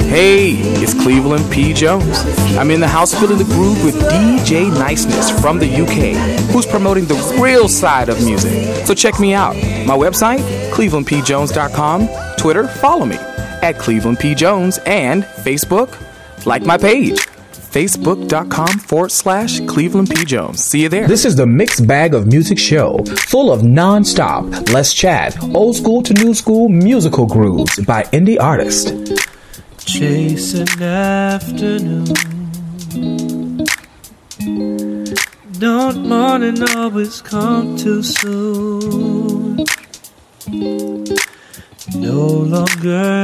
Hey, it's Cleveland P. Jones. I'm in the house filling the groove with DJ Niceness from the UK, who's promoting the real side of music. So check me out. My website, clevelandpjones.com. Twitter, follow me at Cleveland P. Jones, and Facebook, like my page facebook.com forward slash Cleveland P. Jones. See you there.
This is the Mixed Bag of Music show, full of non-stop, let's chat, old school to new school musical grooves by indie artists.
Chase an afternoon. Don't morning always come too soon? No longer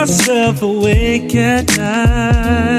myself awake at night.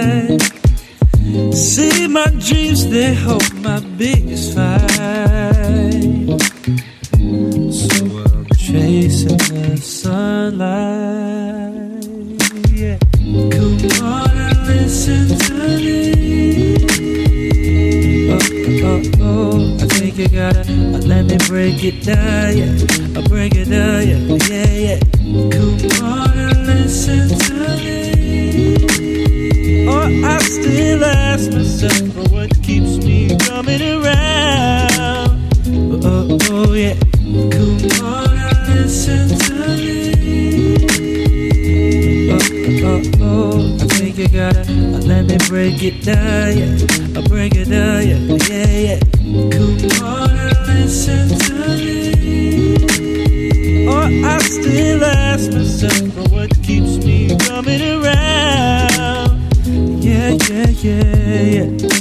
Yeah, yeah,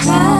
attracts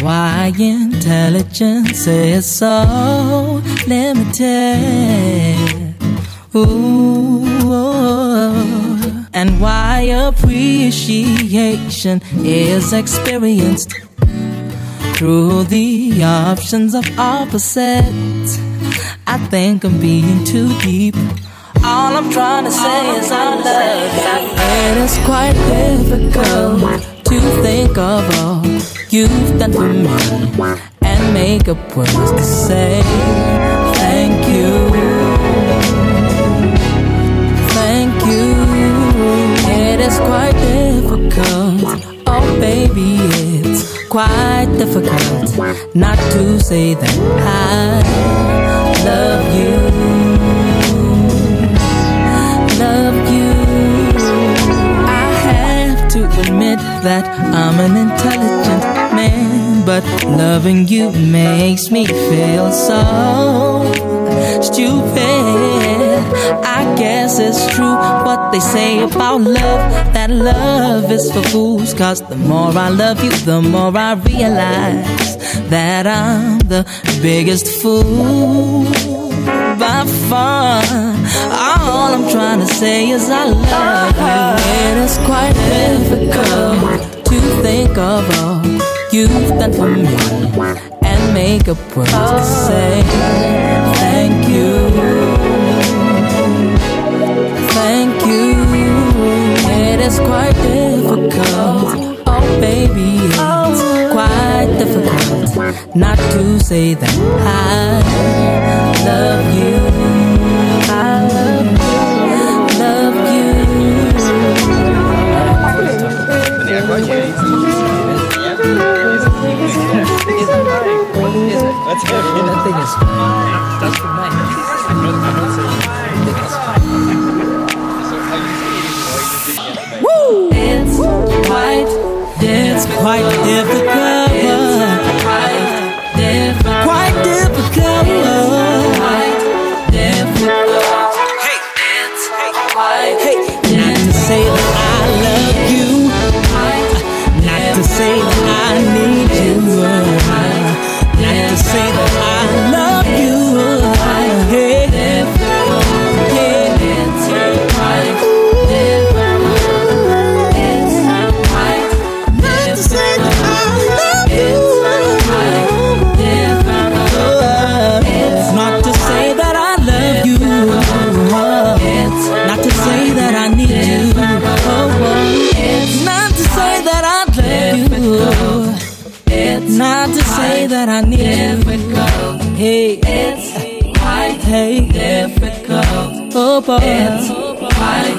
Why
intelligence is so limited. Ooh, and why appreciation is experienced through the options of opposites. I think I'm being too deep. All I'm trying to say All is I love you. It is quite difficult to think of all you've done for me and make up words to say thank you. Thank you. It is quite difficult. Oh, baby, it's quite difficult not to say that I to admit that I'm an intelligent man, but loving you makes me feel so stupid. I guess it's true what they say about love that love is for fools. Cause the more I love you, the more I realize that I'm the biggest fool by far. All I'm trying to say is I love you. Uh-huh. It is quite difficult to think of all you've done for me and make up words to oh. say thank you. Thank you. It is quite difficult. Oh, baby, it's oh. quite difficult not to say that I love you.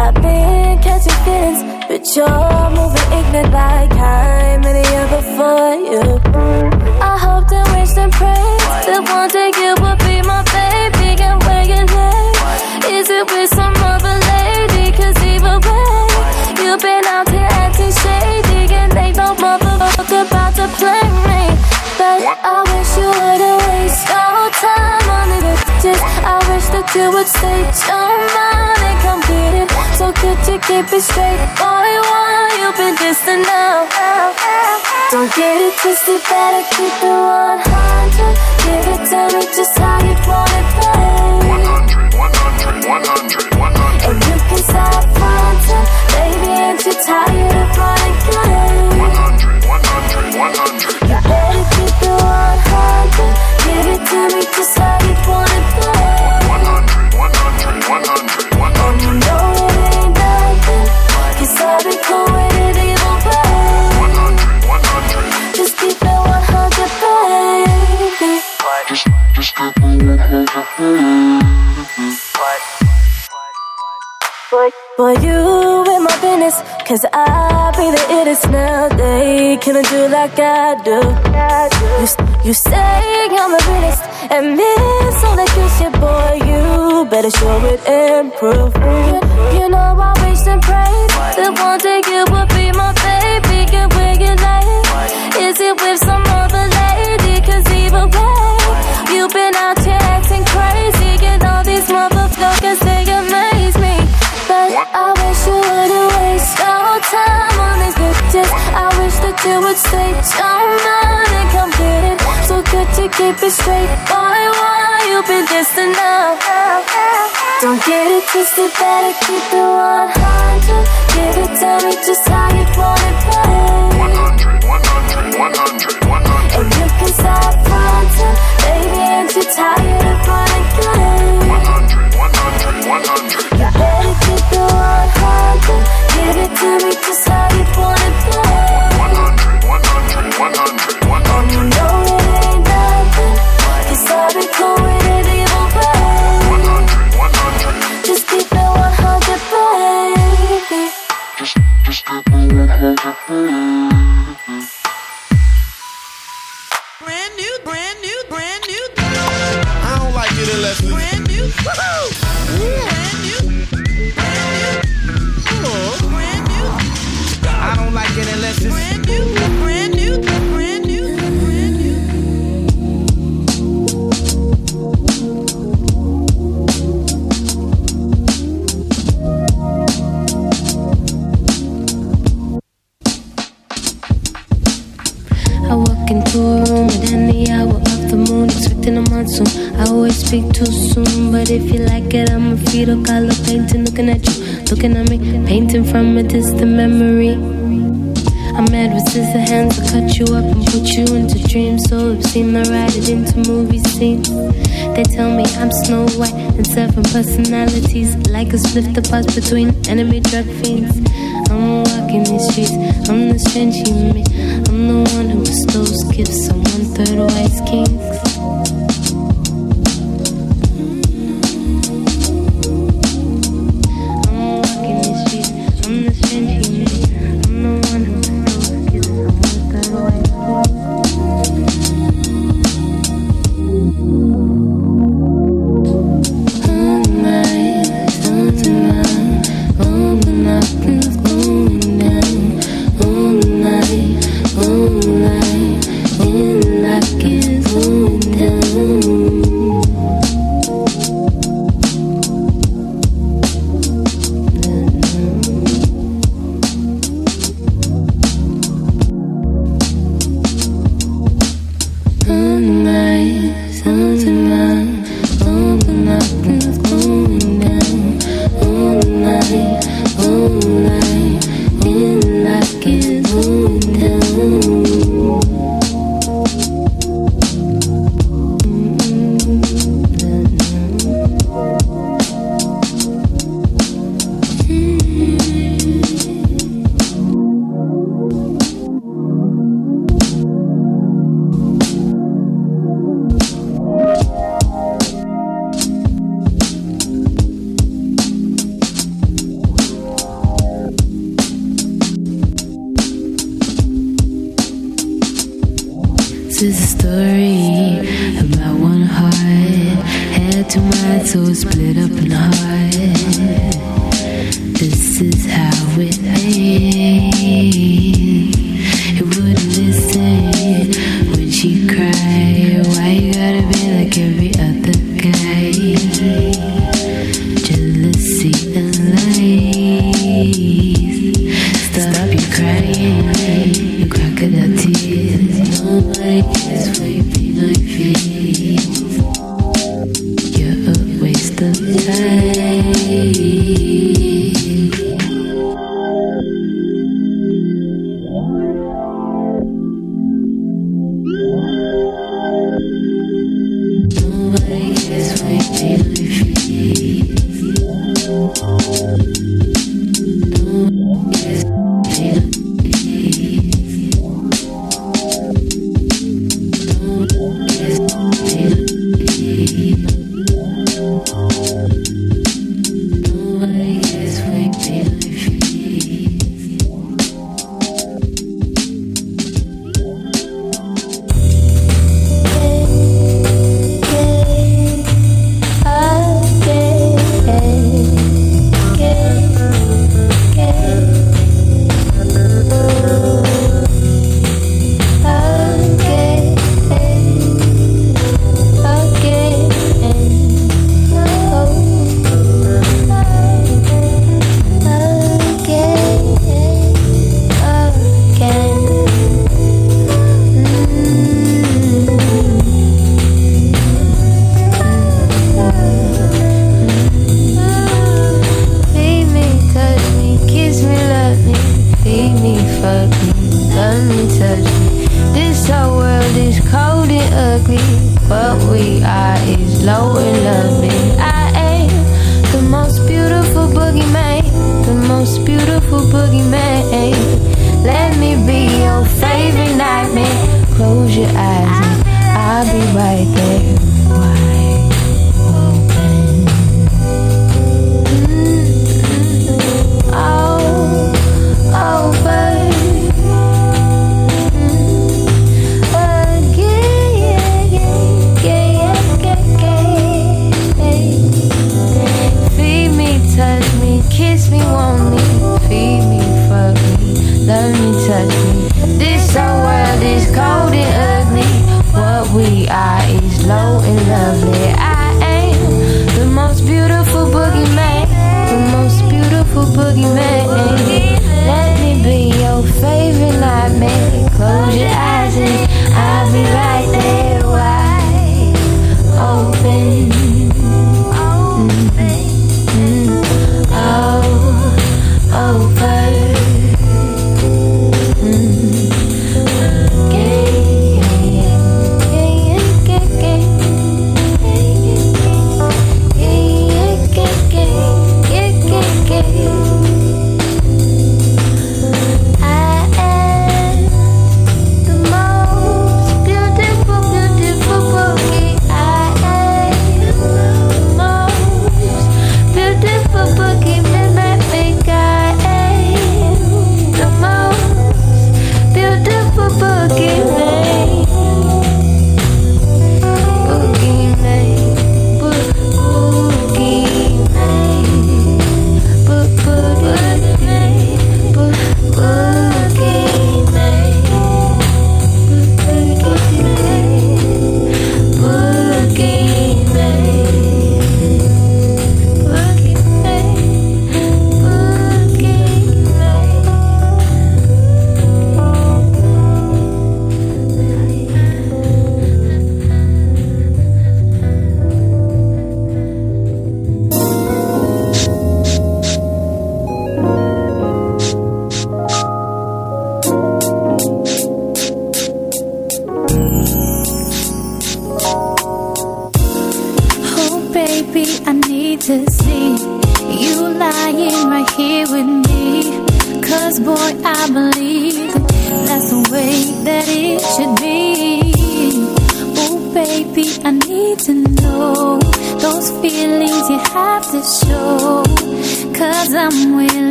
I've been catching feelings, but you're moving ignorant, like I'm any other for you. I hope and wish and pray that one day you will be my baby. And where you lay, is it with some other lady? Cause either way, you've been out here acting shady, and ain't no motherfucker about to play me. But I wish you wouldn't waste your time on the bitches. I wish that you would state your mind and come get it. So could you keep it straight, boy? Why you been distant now? Don't get it twisted, better keep it 100. Give it to me just how you want it, babe.
100, 100, 100.
100 And you can stop fronting, baby. Ain't you tired of running Boy, you in my business. Cause I be the illest now. They couldn't do like I do. You, you say I'm the realest. And miss all that good shit, boy. You better show it and prove. You, you know I wish and pray that one day you would be my baby. Get where you lay. Is it with some time on these bitches. I wish that you would stay. Don't and come get it So good to keep it straight. Boy, why you been distant now? Don't get it twisted, better keep it 100 Give it, tell me just how you want it, babe.
100, 100, 100,
100 If you can stop fronting Baby, aren't you tired Give it to me just how you want it, babe.
100, 100, 100, 100.
And you know it ain't nothing. Cause I've been cool with it evil, babe.
100, 100.
Just keep it 100, baby.
Brand new, brand new, brand new.
I don't like it unless we.
Brand new. Woohoo!
Walk a room any hour of the moon, expecting a monsoon. I always speak too soon, but if you like it, I'm a Frida Kahlo painting, looking at you, looking at me, painting from a distant memory. I'm mad with scissor hands, I cut you up and put you into dreams so obscene. I write it into movie scenes. They tell me I'm Snow White and seven personalities, like a split the pass between enemy drug fiends. I'm walking these streets, I'm the strange human. I'm the one who bestows gifts on one third white kings.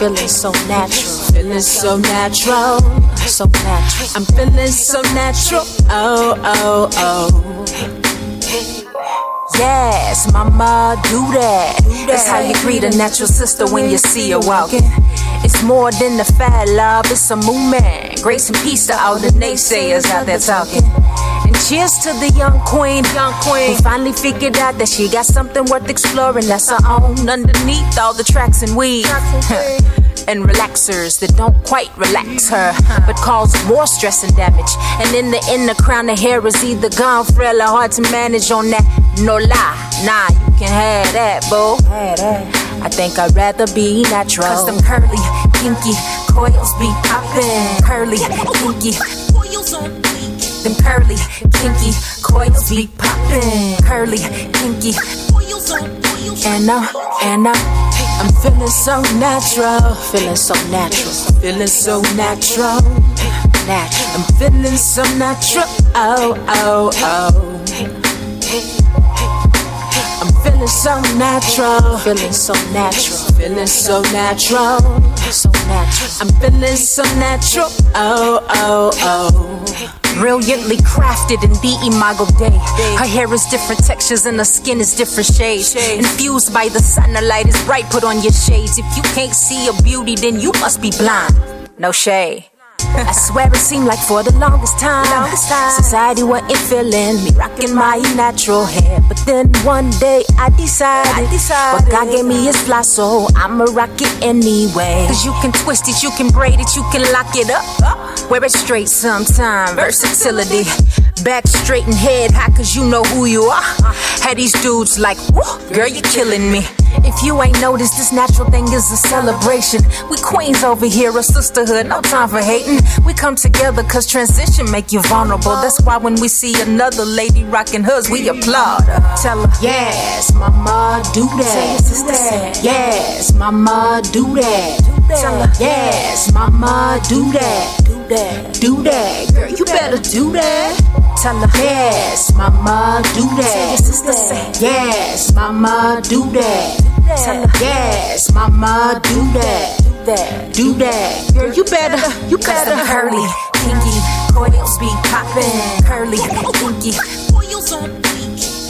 Feeling so natural, feeling so natural, so natural. I'm feeling so natural, oh oh oh.
Yes, mama, do that. That's how you greet a natural sister when you see her walking. It's more than the fat love, it's a movement. Grace and peace to all the naysayers out there talking. And cheers to the young queen, young queen, who finally figured out that she got something worth exploring that's her own underneath all the tracks and weed. And relaxers that don't quite relax her, but cause more stress and damage. And in the end, the crown of hair is either gone, frail or hard to manage on that. No lie, nah, you can have that, boo. I think I'd rather be natural. Cause them curly, kinky coils be poppin'. Curly, kinky coils on them curly, kinky coils be poppin'. Curly, kinky coils on
And I'm, and I'm, I'm feeling so natural, feeling so natural, feeling so natural, natural. I'm feeling so natural, oh oh oh. I'm feeling so natural, feeling so natural,
Feeling so natural, so natural. I'm feeling so natural. Oh, oh, oh. Brilliantly crafted in the imago Dei. Her hair is different textures and her skin is different shades. Infused by the sun, the light is bright. Put on your shades. If you can't see a beauty, then you must be blind. No shade. I swear it seemed like for the longest time, longest time. society wasn't feeling me rocking my natural hair. But then one day I decided, I decided what God gave me is fly, so I'ma rock it anyway. Cause you can twist it, you can braid it, you can lock it up. Wear it straight sometime, versatility. Back straight and head high, cause you know who you are. Had these dudes like, girl, you're killing me. If you ain't noticed, this natural thing is a celebration. We queens over here, a sisterhood, no time for hating. We come together cause transition make you vulnerable. That's why when we see another lady rocking hers, we applaud her. Tell her, yes, mama, do that. Yes, mama, do that. Tell her, yes, mama, do that. Do that. Do that. Girl, you better do that. Tell her, yes, mama, do that. Yes, mama, do that. Tell her, yes, mama, do that. Do that. Girl, you better, you better. Curly, kinky, coils be poppin'. Curly, kinky, coils on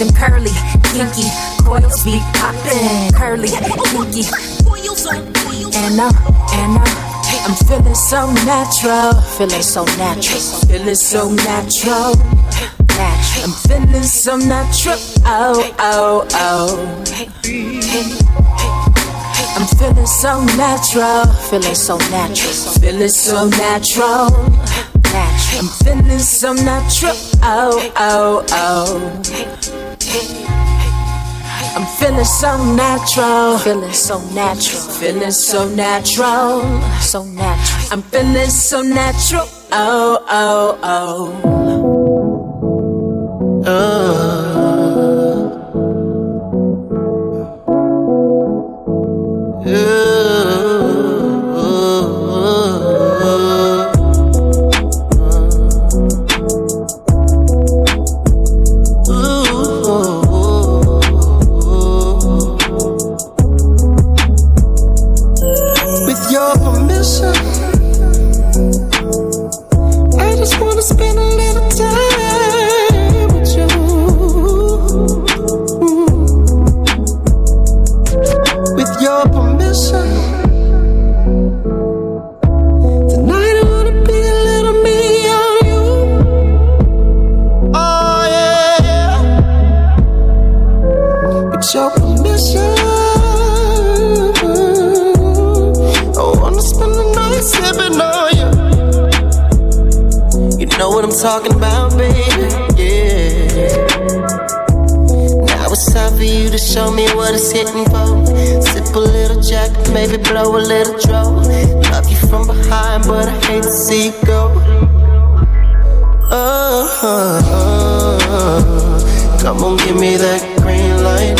them curly, kinky coils be poppin'. Curly, kinky coils on And I'm, and I'm. I'm feeling so natural, feeling so natural, feeling so natural. natural. I'm feeling so natural. Oh, oh, oh. I'm feeling so natural, feeling so natural, feeling so natural. natural. I'm feeling so natural. Oh, oh, oh. I'm feeling so natural, feeling so natural, feeling so natural, so natural. I'm feeling so natural. Oh, oh, oh. Oh.
Maybe blow a little draw. Love you from behind, but I hate to see you go. Oh, oh, oh. come on, give me that green light.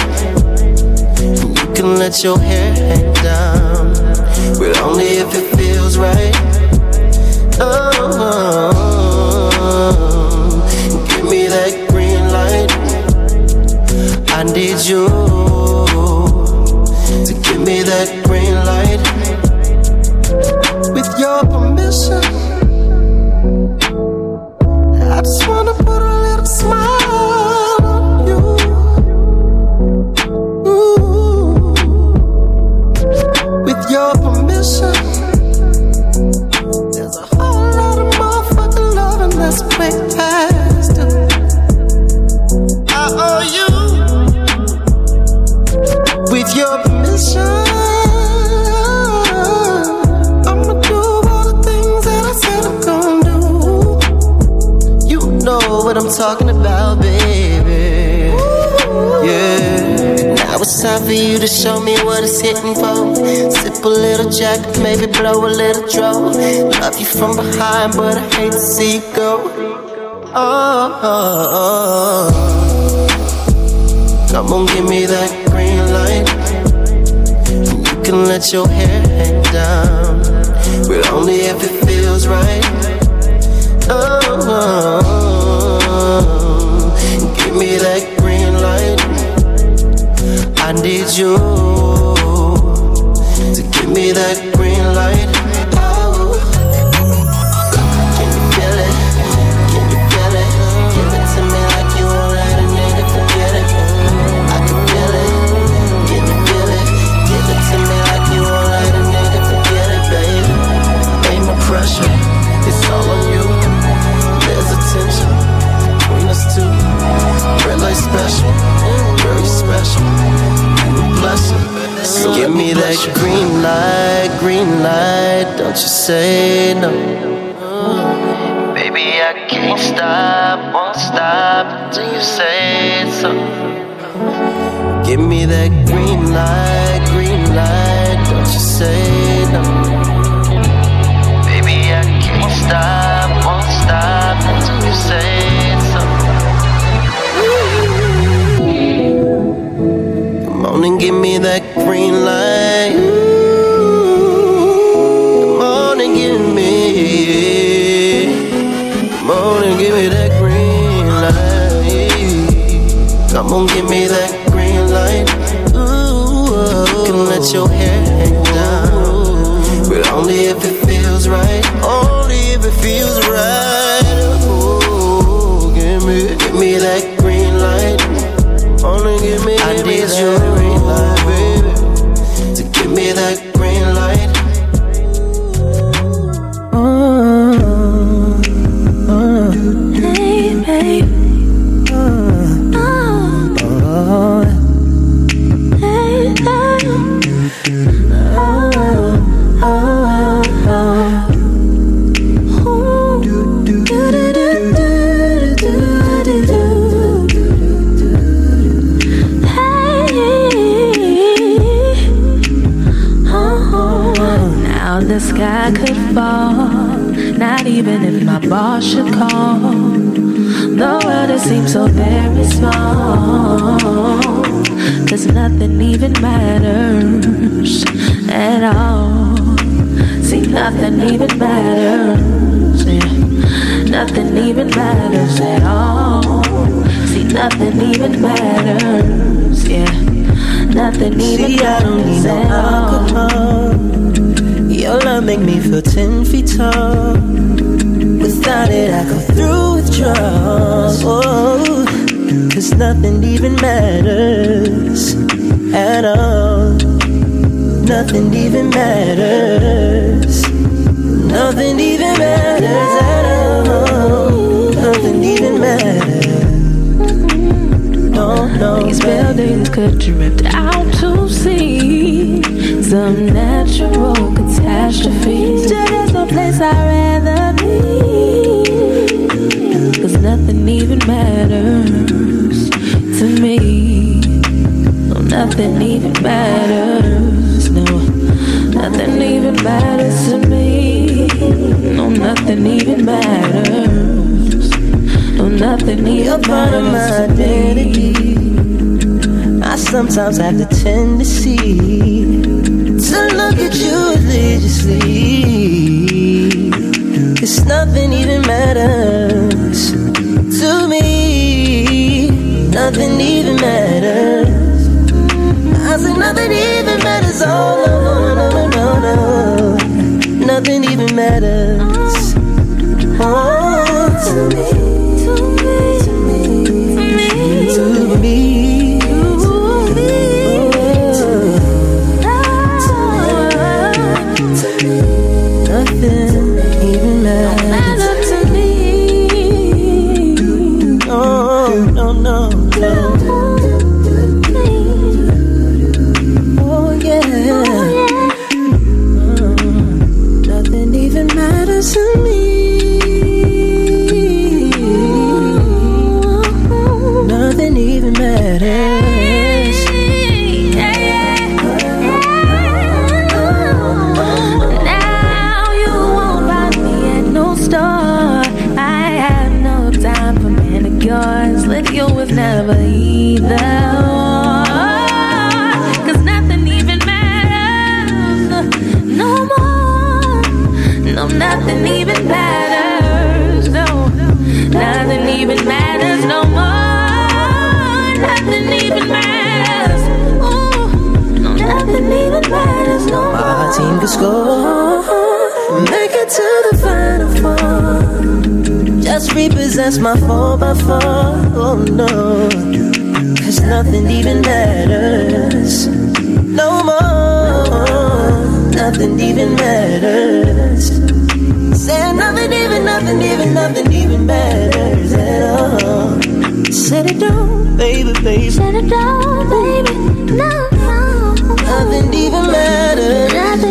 You can let your hair hang down, but only if it feels right. Oh, oh. Give me that green light. I need you to show me what it's hitting for. Sip a little jack, maybe blow a little draw. Love you from behind, but I hate to see you go. Oh, oh, oh. come on, give me that green light. You can let your hair hang down, but only if it feels right. Oh, need you to give me that green light. I need you green light, green light, don't you say no. Baby, I can't stop, won't stop until you say so. Give me that green light, green light, don't you say no. Baby, I can't stop, give me that green light. Come on and give me. Come on and give me that green light. Come on, give me
the sky could fall, not even if my boss should call. The world it seems so very small. Cause nothing even matters at all. See, nothing even matters. Yeah. Nothing even matters at all. See, nothing even matters. Yeah. Nothing even
See, I don't need
matters
no
at all.
alcohol. Your love make me feel ten feet tall. Without it, I go through withdrawals. Oh, Cause nothing even matters at all. Nothing even matters. Nothing even matters at all. Nothing even matters. No, no,
These buildings could drift out. Some natural catastrophe. Still, there's no place I'd rather be. Cause nothing even matters to me. No, nothing even matters. No, nothing even matters to me. No, nothing even matters. No, nothing even
part of my
matters to
identity. I sometimes have the tendency to look at you religiously. Cause nothing even matters to me. Nothing even matters. I said nothing even matters. Oh, no, no, no, no, no, no. Nothing even matters. Oh, to me. Repossess my 4 by 4 Oh no. Cause nothing even matters. No more. Nothing even matters. Say nothing even, nothing even, nothing even matters at all. Set it down, baby, baby.
Set it down, baby. No, no.
Nothing even matters.
Nothing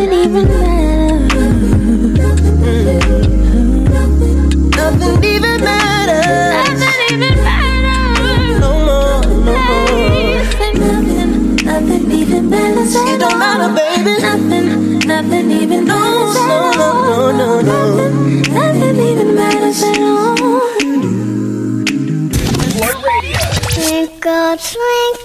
even.
It don't matter, baby.
Nothing, nothing even matters.
No, no, no, no, no.
Nothing, nothing even matters at all.
Twinkle, twinkle,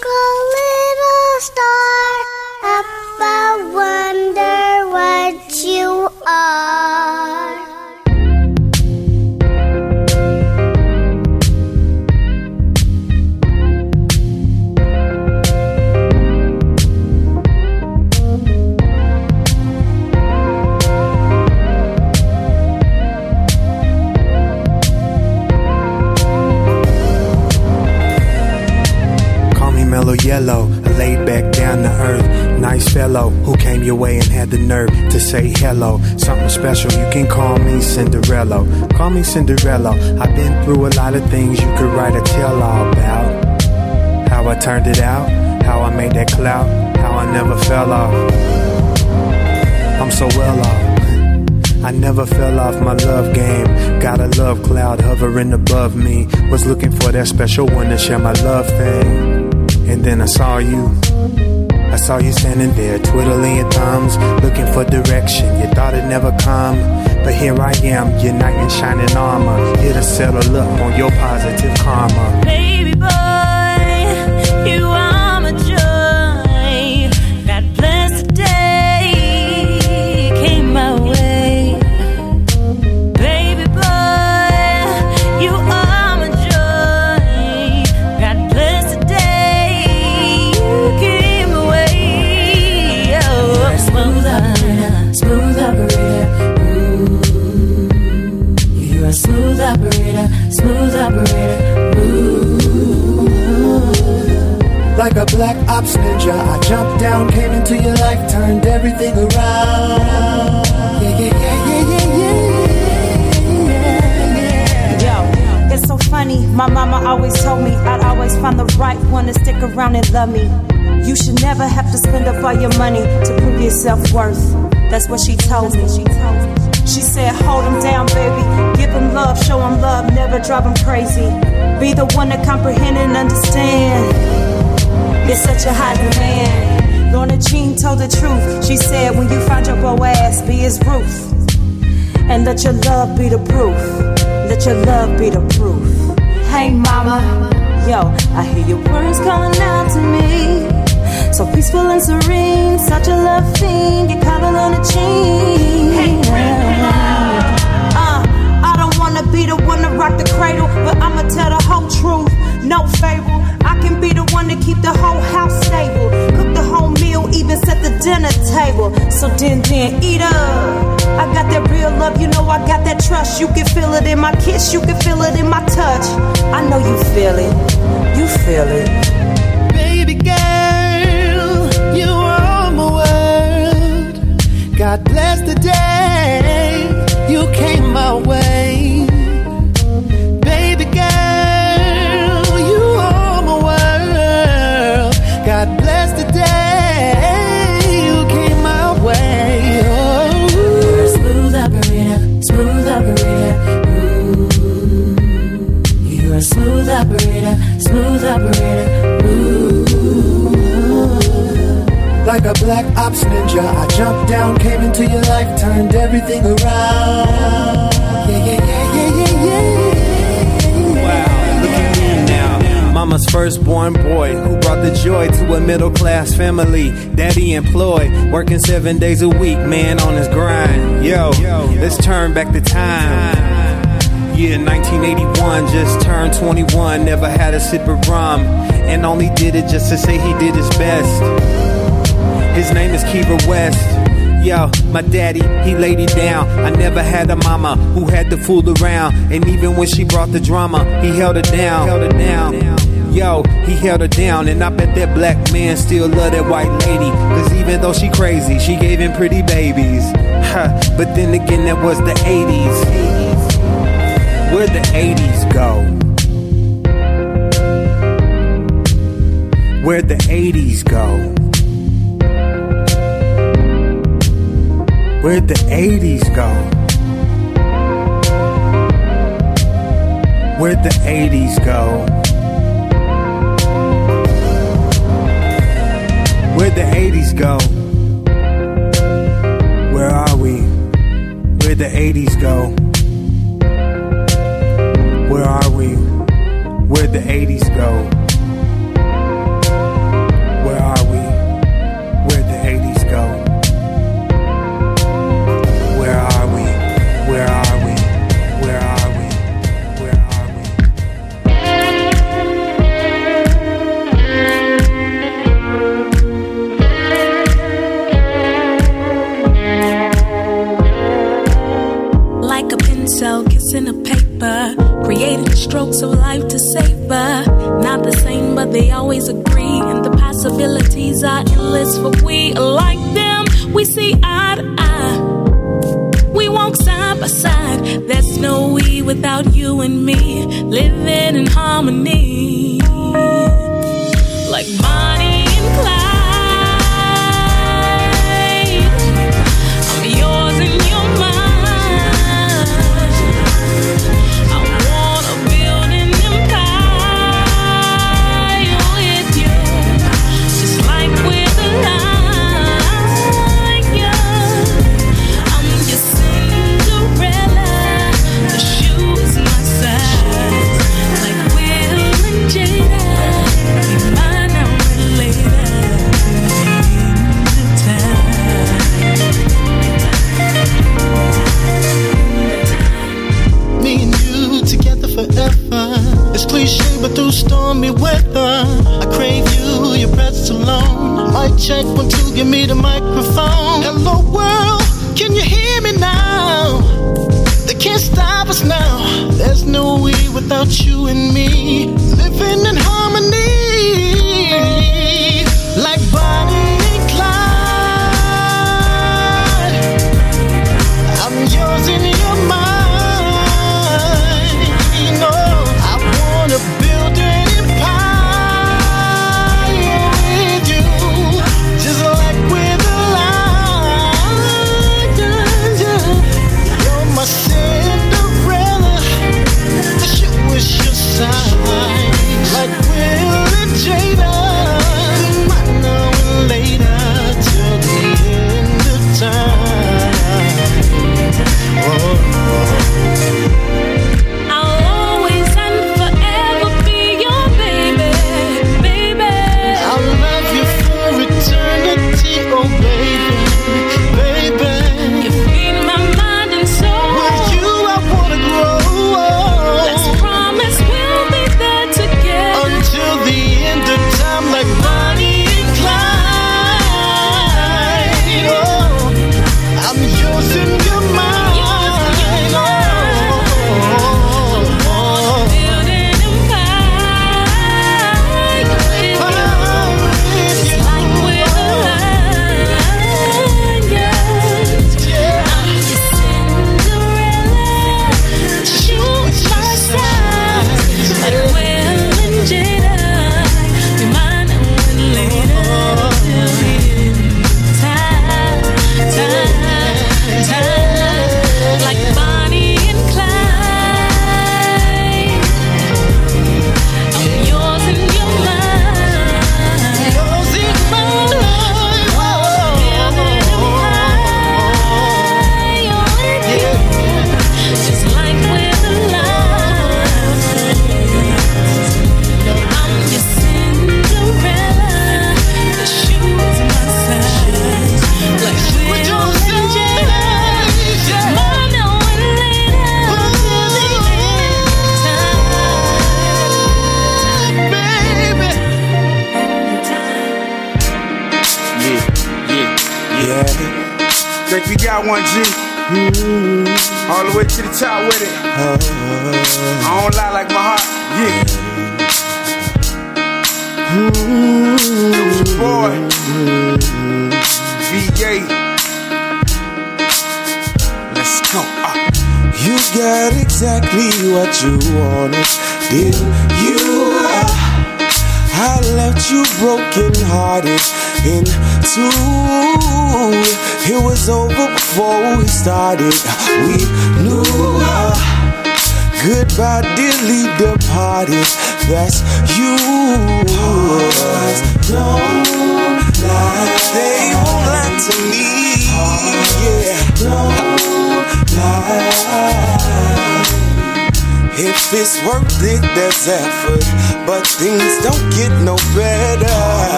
me Cinderella. I've been through a lot of things you could write a tell all about. How I turned it out, how I made that clout, how I never fell off. I'm so well off. I never fell off my love game. Got a love cloud hovering above me. Was looking for that special one to share my love thing. And then I saw you. I saw you standing there, twiddling your thumbs, looking for direction. You thought it'd never come, but here I am, your knight in shining armor, here to settle up on your positive karma.
Baby boy, you are
Like a black ops ninja, I jumped down, came into your life, turned everything around. Yeah, yeah, yeah, yeah, yeah, yeah.
Yo, it's so funny. My mama always told me I'd always find the right one to stick around and love me. You should never have to spend up all your money to prove your self worth. That's what she told me. She told me. She said, hold him down, baby. Give him love, show him love, never drive him crazy. Be the one to comprehend and understand. You're such a high demand. Lorna Jean told the truth. She said, when you find your ass, be his roof. And let your love be the proof. Let your love be the proof. Hey, mama. Yo, I hear your words calling out to me. So peaceful and serene, such a love fiend. You're calling on a chain. Uh, I don't wanna be the one to rock the cradle, but I'ma tell the whole truth. No fable. I can be the one to keep the whole house stable. Cook the whole meal, even set the dinner table. So then, then, eat up. I got that real love, you know I got that trust. You can feel it in my kiss, you can feel it in my touch. I know you feel it. You feel it.
Baby girl, you are my world. God bless the day you came my way.
Operator. Ooh.
Like a black ops ninja, I jumped down, came into your life, turned everything around. Yeah, yeah, yeah, yeah, yeah,
Wow, look at me now. Mama's firstborn boy who brought the joy to a middle class family. Daddy employed, working seven days a week, man on his grind. Yo, let's turn back the time. Yeah, 1981, just turned 21, never had a sip of rum, and only did it just to say he did his best. His name is Kiva West. Yo, my daddy, he laid it down. I never had a mama who had to fool around. And even when she brought the drama, he held her down. Held her down. Yo, he held her down. And I bet that black man still love that white lady. Cause even though she crazy, she gave him pretty babies. But then again, that was the 80s where the 80s go. Where the 80s go. Where the 80s go? Where the 80s go? Where the 80s go? Where are we? Where'd the 80s go? Where are we? Where'd the 80s go?
Created strokes of life to savor. Not the same, but they always agree. And the possibilities are endless, for we like them. We see eye to eye. We walk side by side. There's no we without you and me. Living in harmony. Like my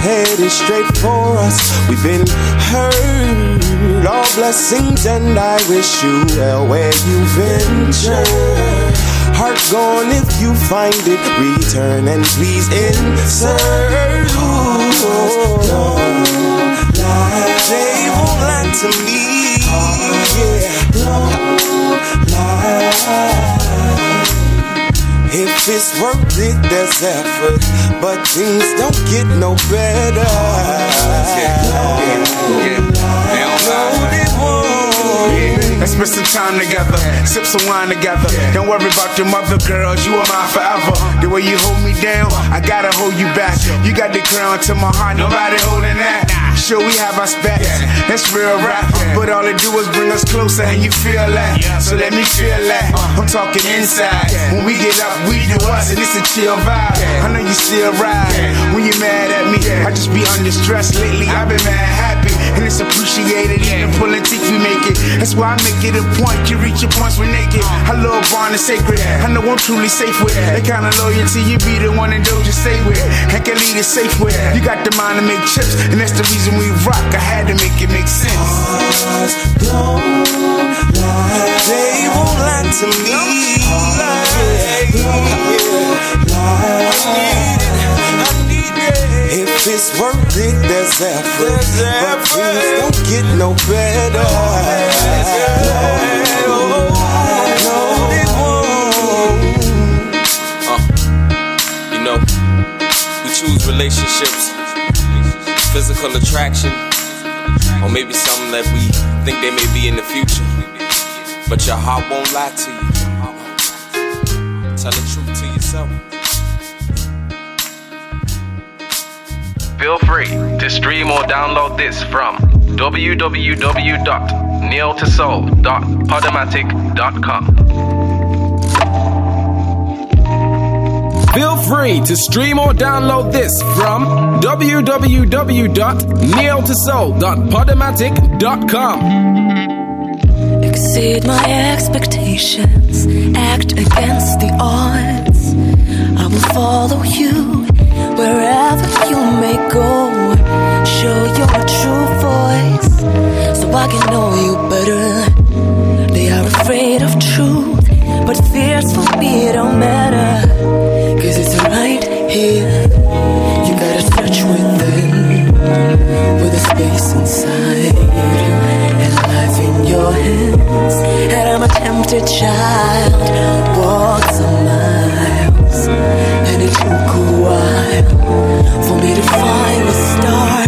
headed straight for us. We've been hurt, all blessings, and I wish you well where you venture. Heart gone if you find it. Return and please insert. Ooh, don't lie. They won't lie to me. Yeah, don't lie. If it's worth it, there's effort, but things don't get no better.
Let's spend some time together, sip some wine together. Don't worry about them other girls, you are mine forever. The way you hold me down, I gotta hold you back. You got the crown to my heart, nobody holding that. Sure, we have our spats, that's real rap. But all it do is bring us closer, and you feel that. So let me feel that. Uh. I'm talking inside. When we get up, we do us, and it's a chill vibe. I know you still ride. When you mad at me, I just be under stress lately. I've been mad and it's appreciated. Even pulling teeth, we make it. That's why I make it a point. You reach your points when naked. I love bond is sacred. I know I'm truly safe with that kind of loyalty. You be the one that don't just stay with. I can lead it safe with. You got the mind to make chips, and that's the reason we rock. I had to make it make sense.
Don't lie. They won't lie to me. Lie. Yeah, lie. I need it. If it's worth it, there's effort. But things don't get no better. No, won't.
You know, we choose relationships, physical attraction, or maybe something that we think they may be in the future. But your heart won't lie to you. Tell the truth to yourself.
Feel free to stream or download this from www.neiltosoul.podomatic.com.
Feel free to stream or download this from www.neiltosoul.podomatic.com.
Exceed my expectations, act against the odds. I will follow you wherever you may go. Show your true voice so I can know you better. They are afraid of truth, but fears for me don't matter. Cause it's right here. You gotta search within with a space inside and life in your hands. And I'm a tempted child, walk for me to finally start this.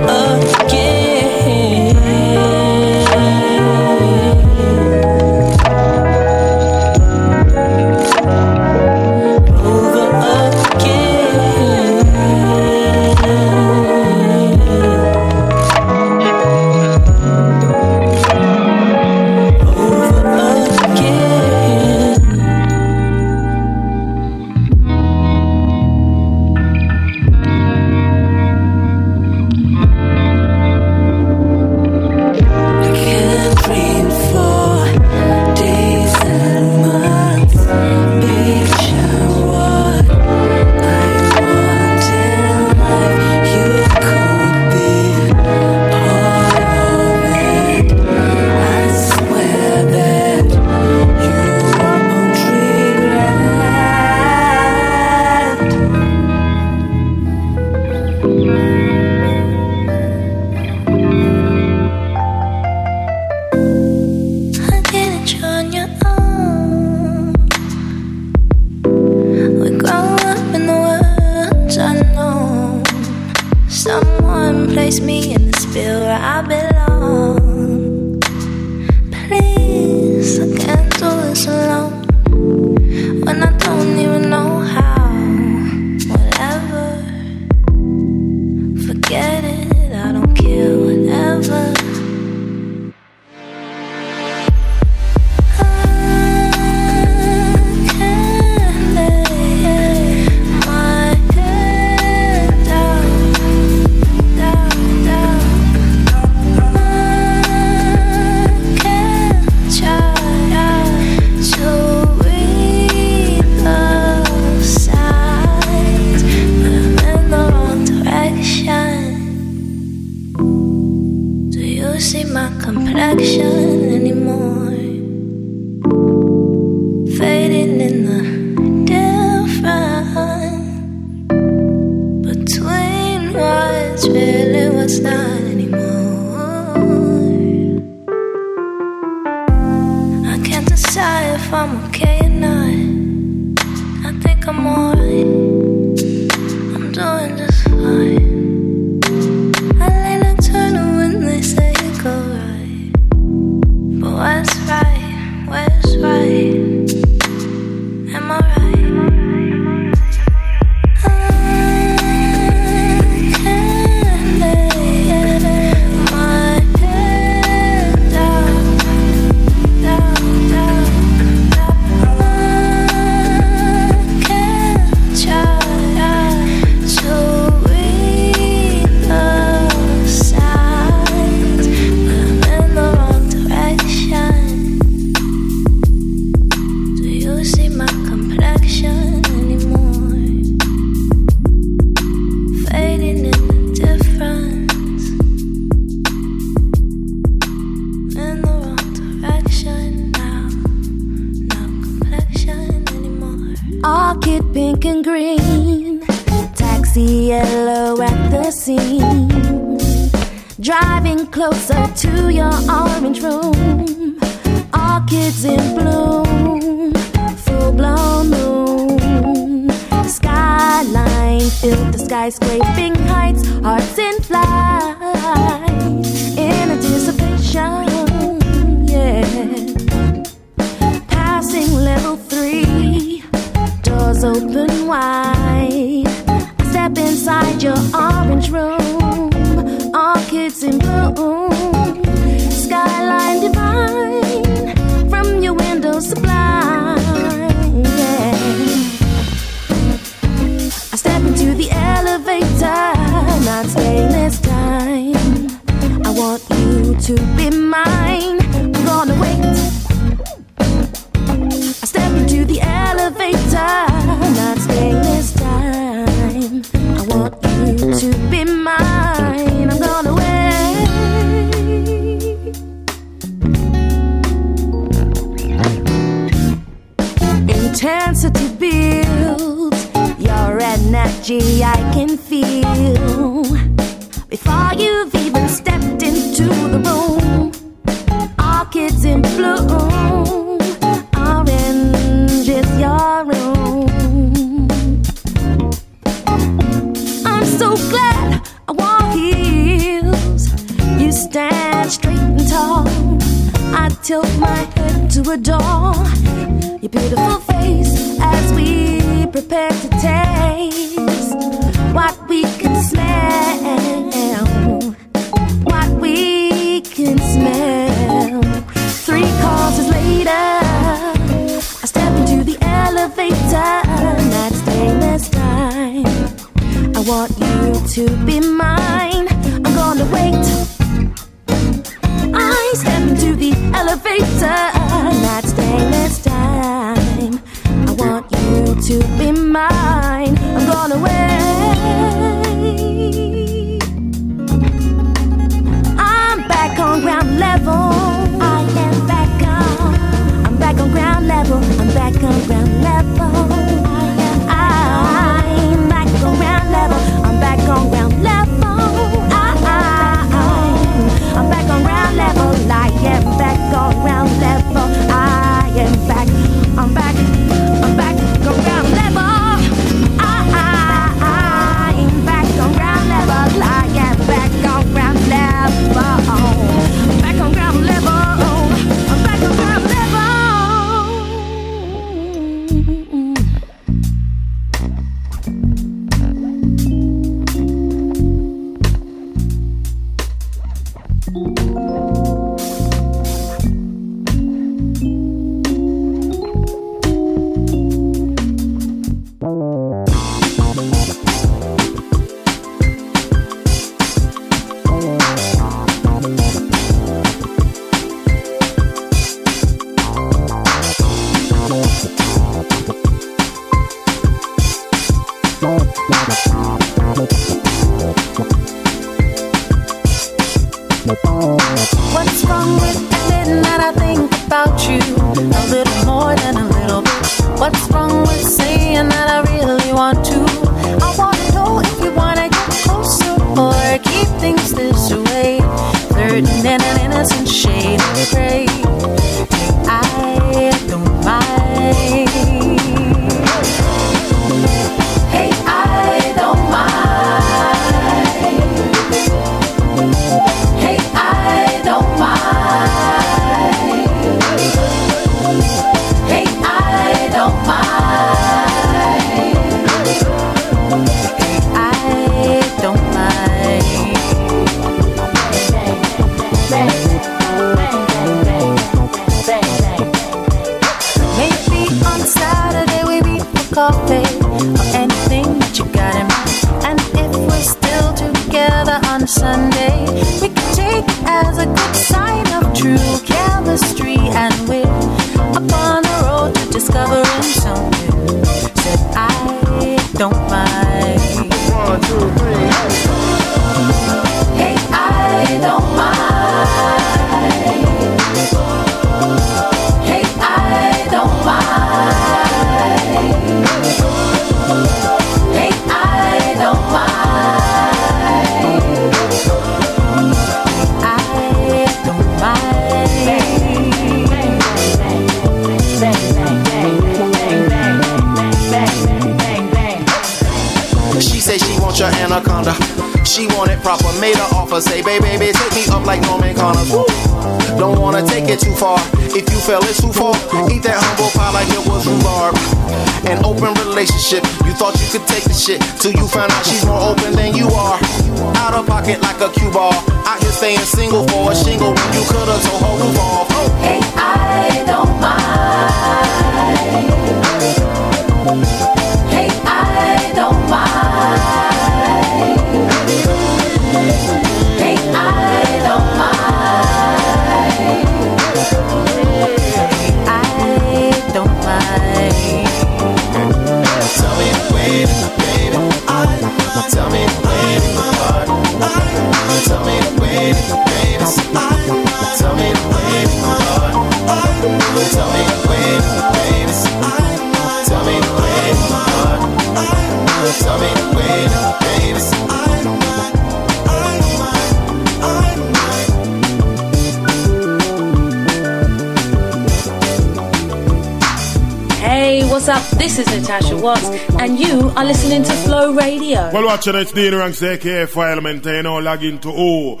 it's
Dean Ranks aka Filementer, you know, log into oh,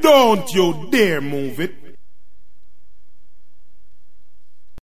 Don't you dare move it.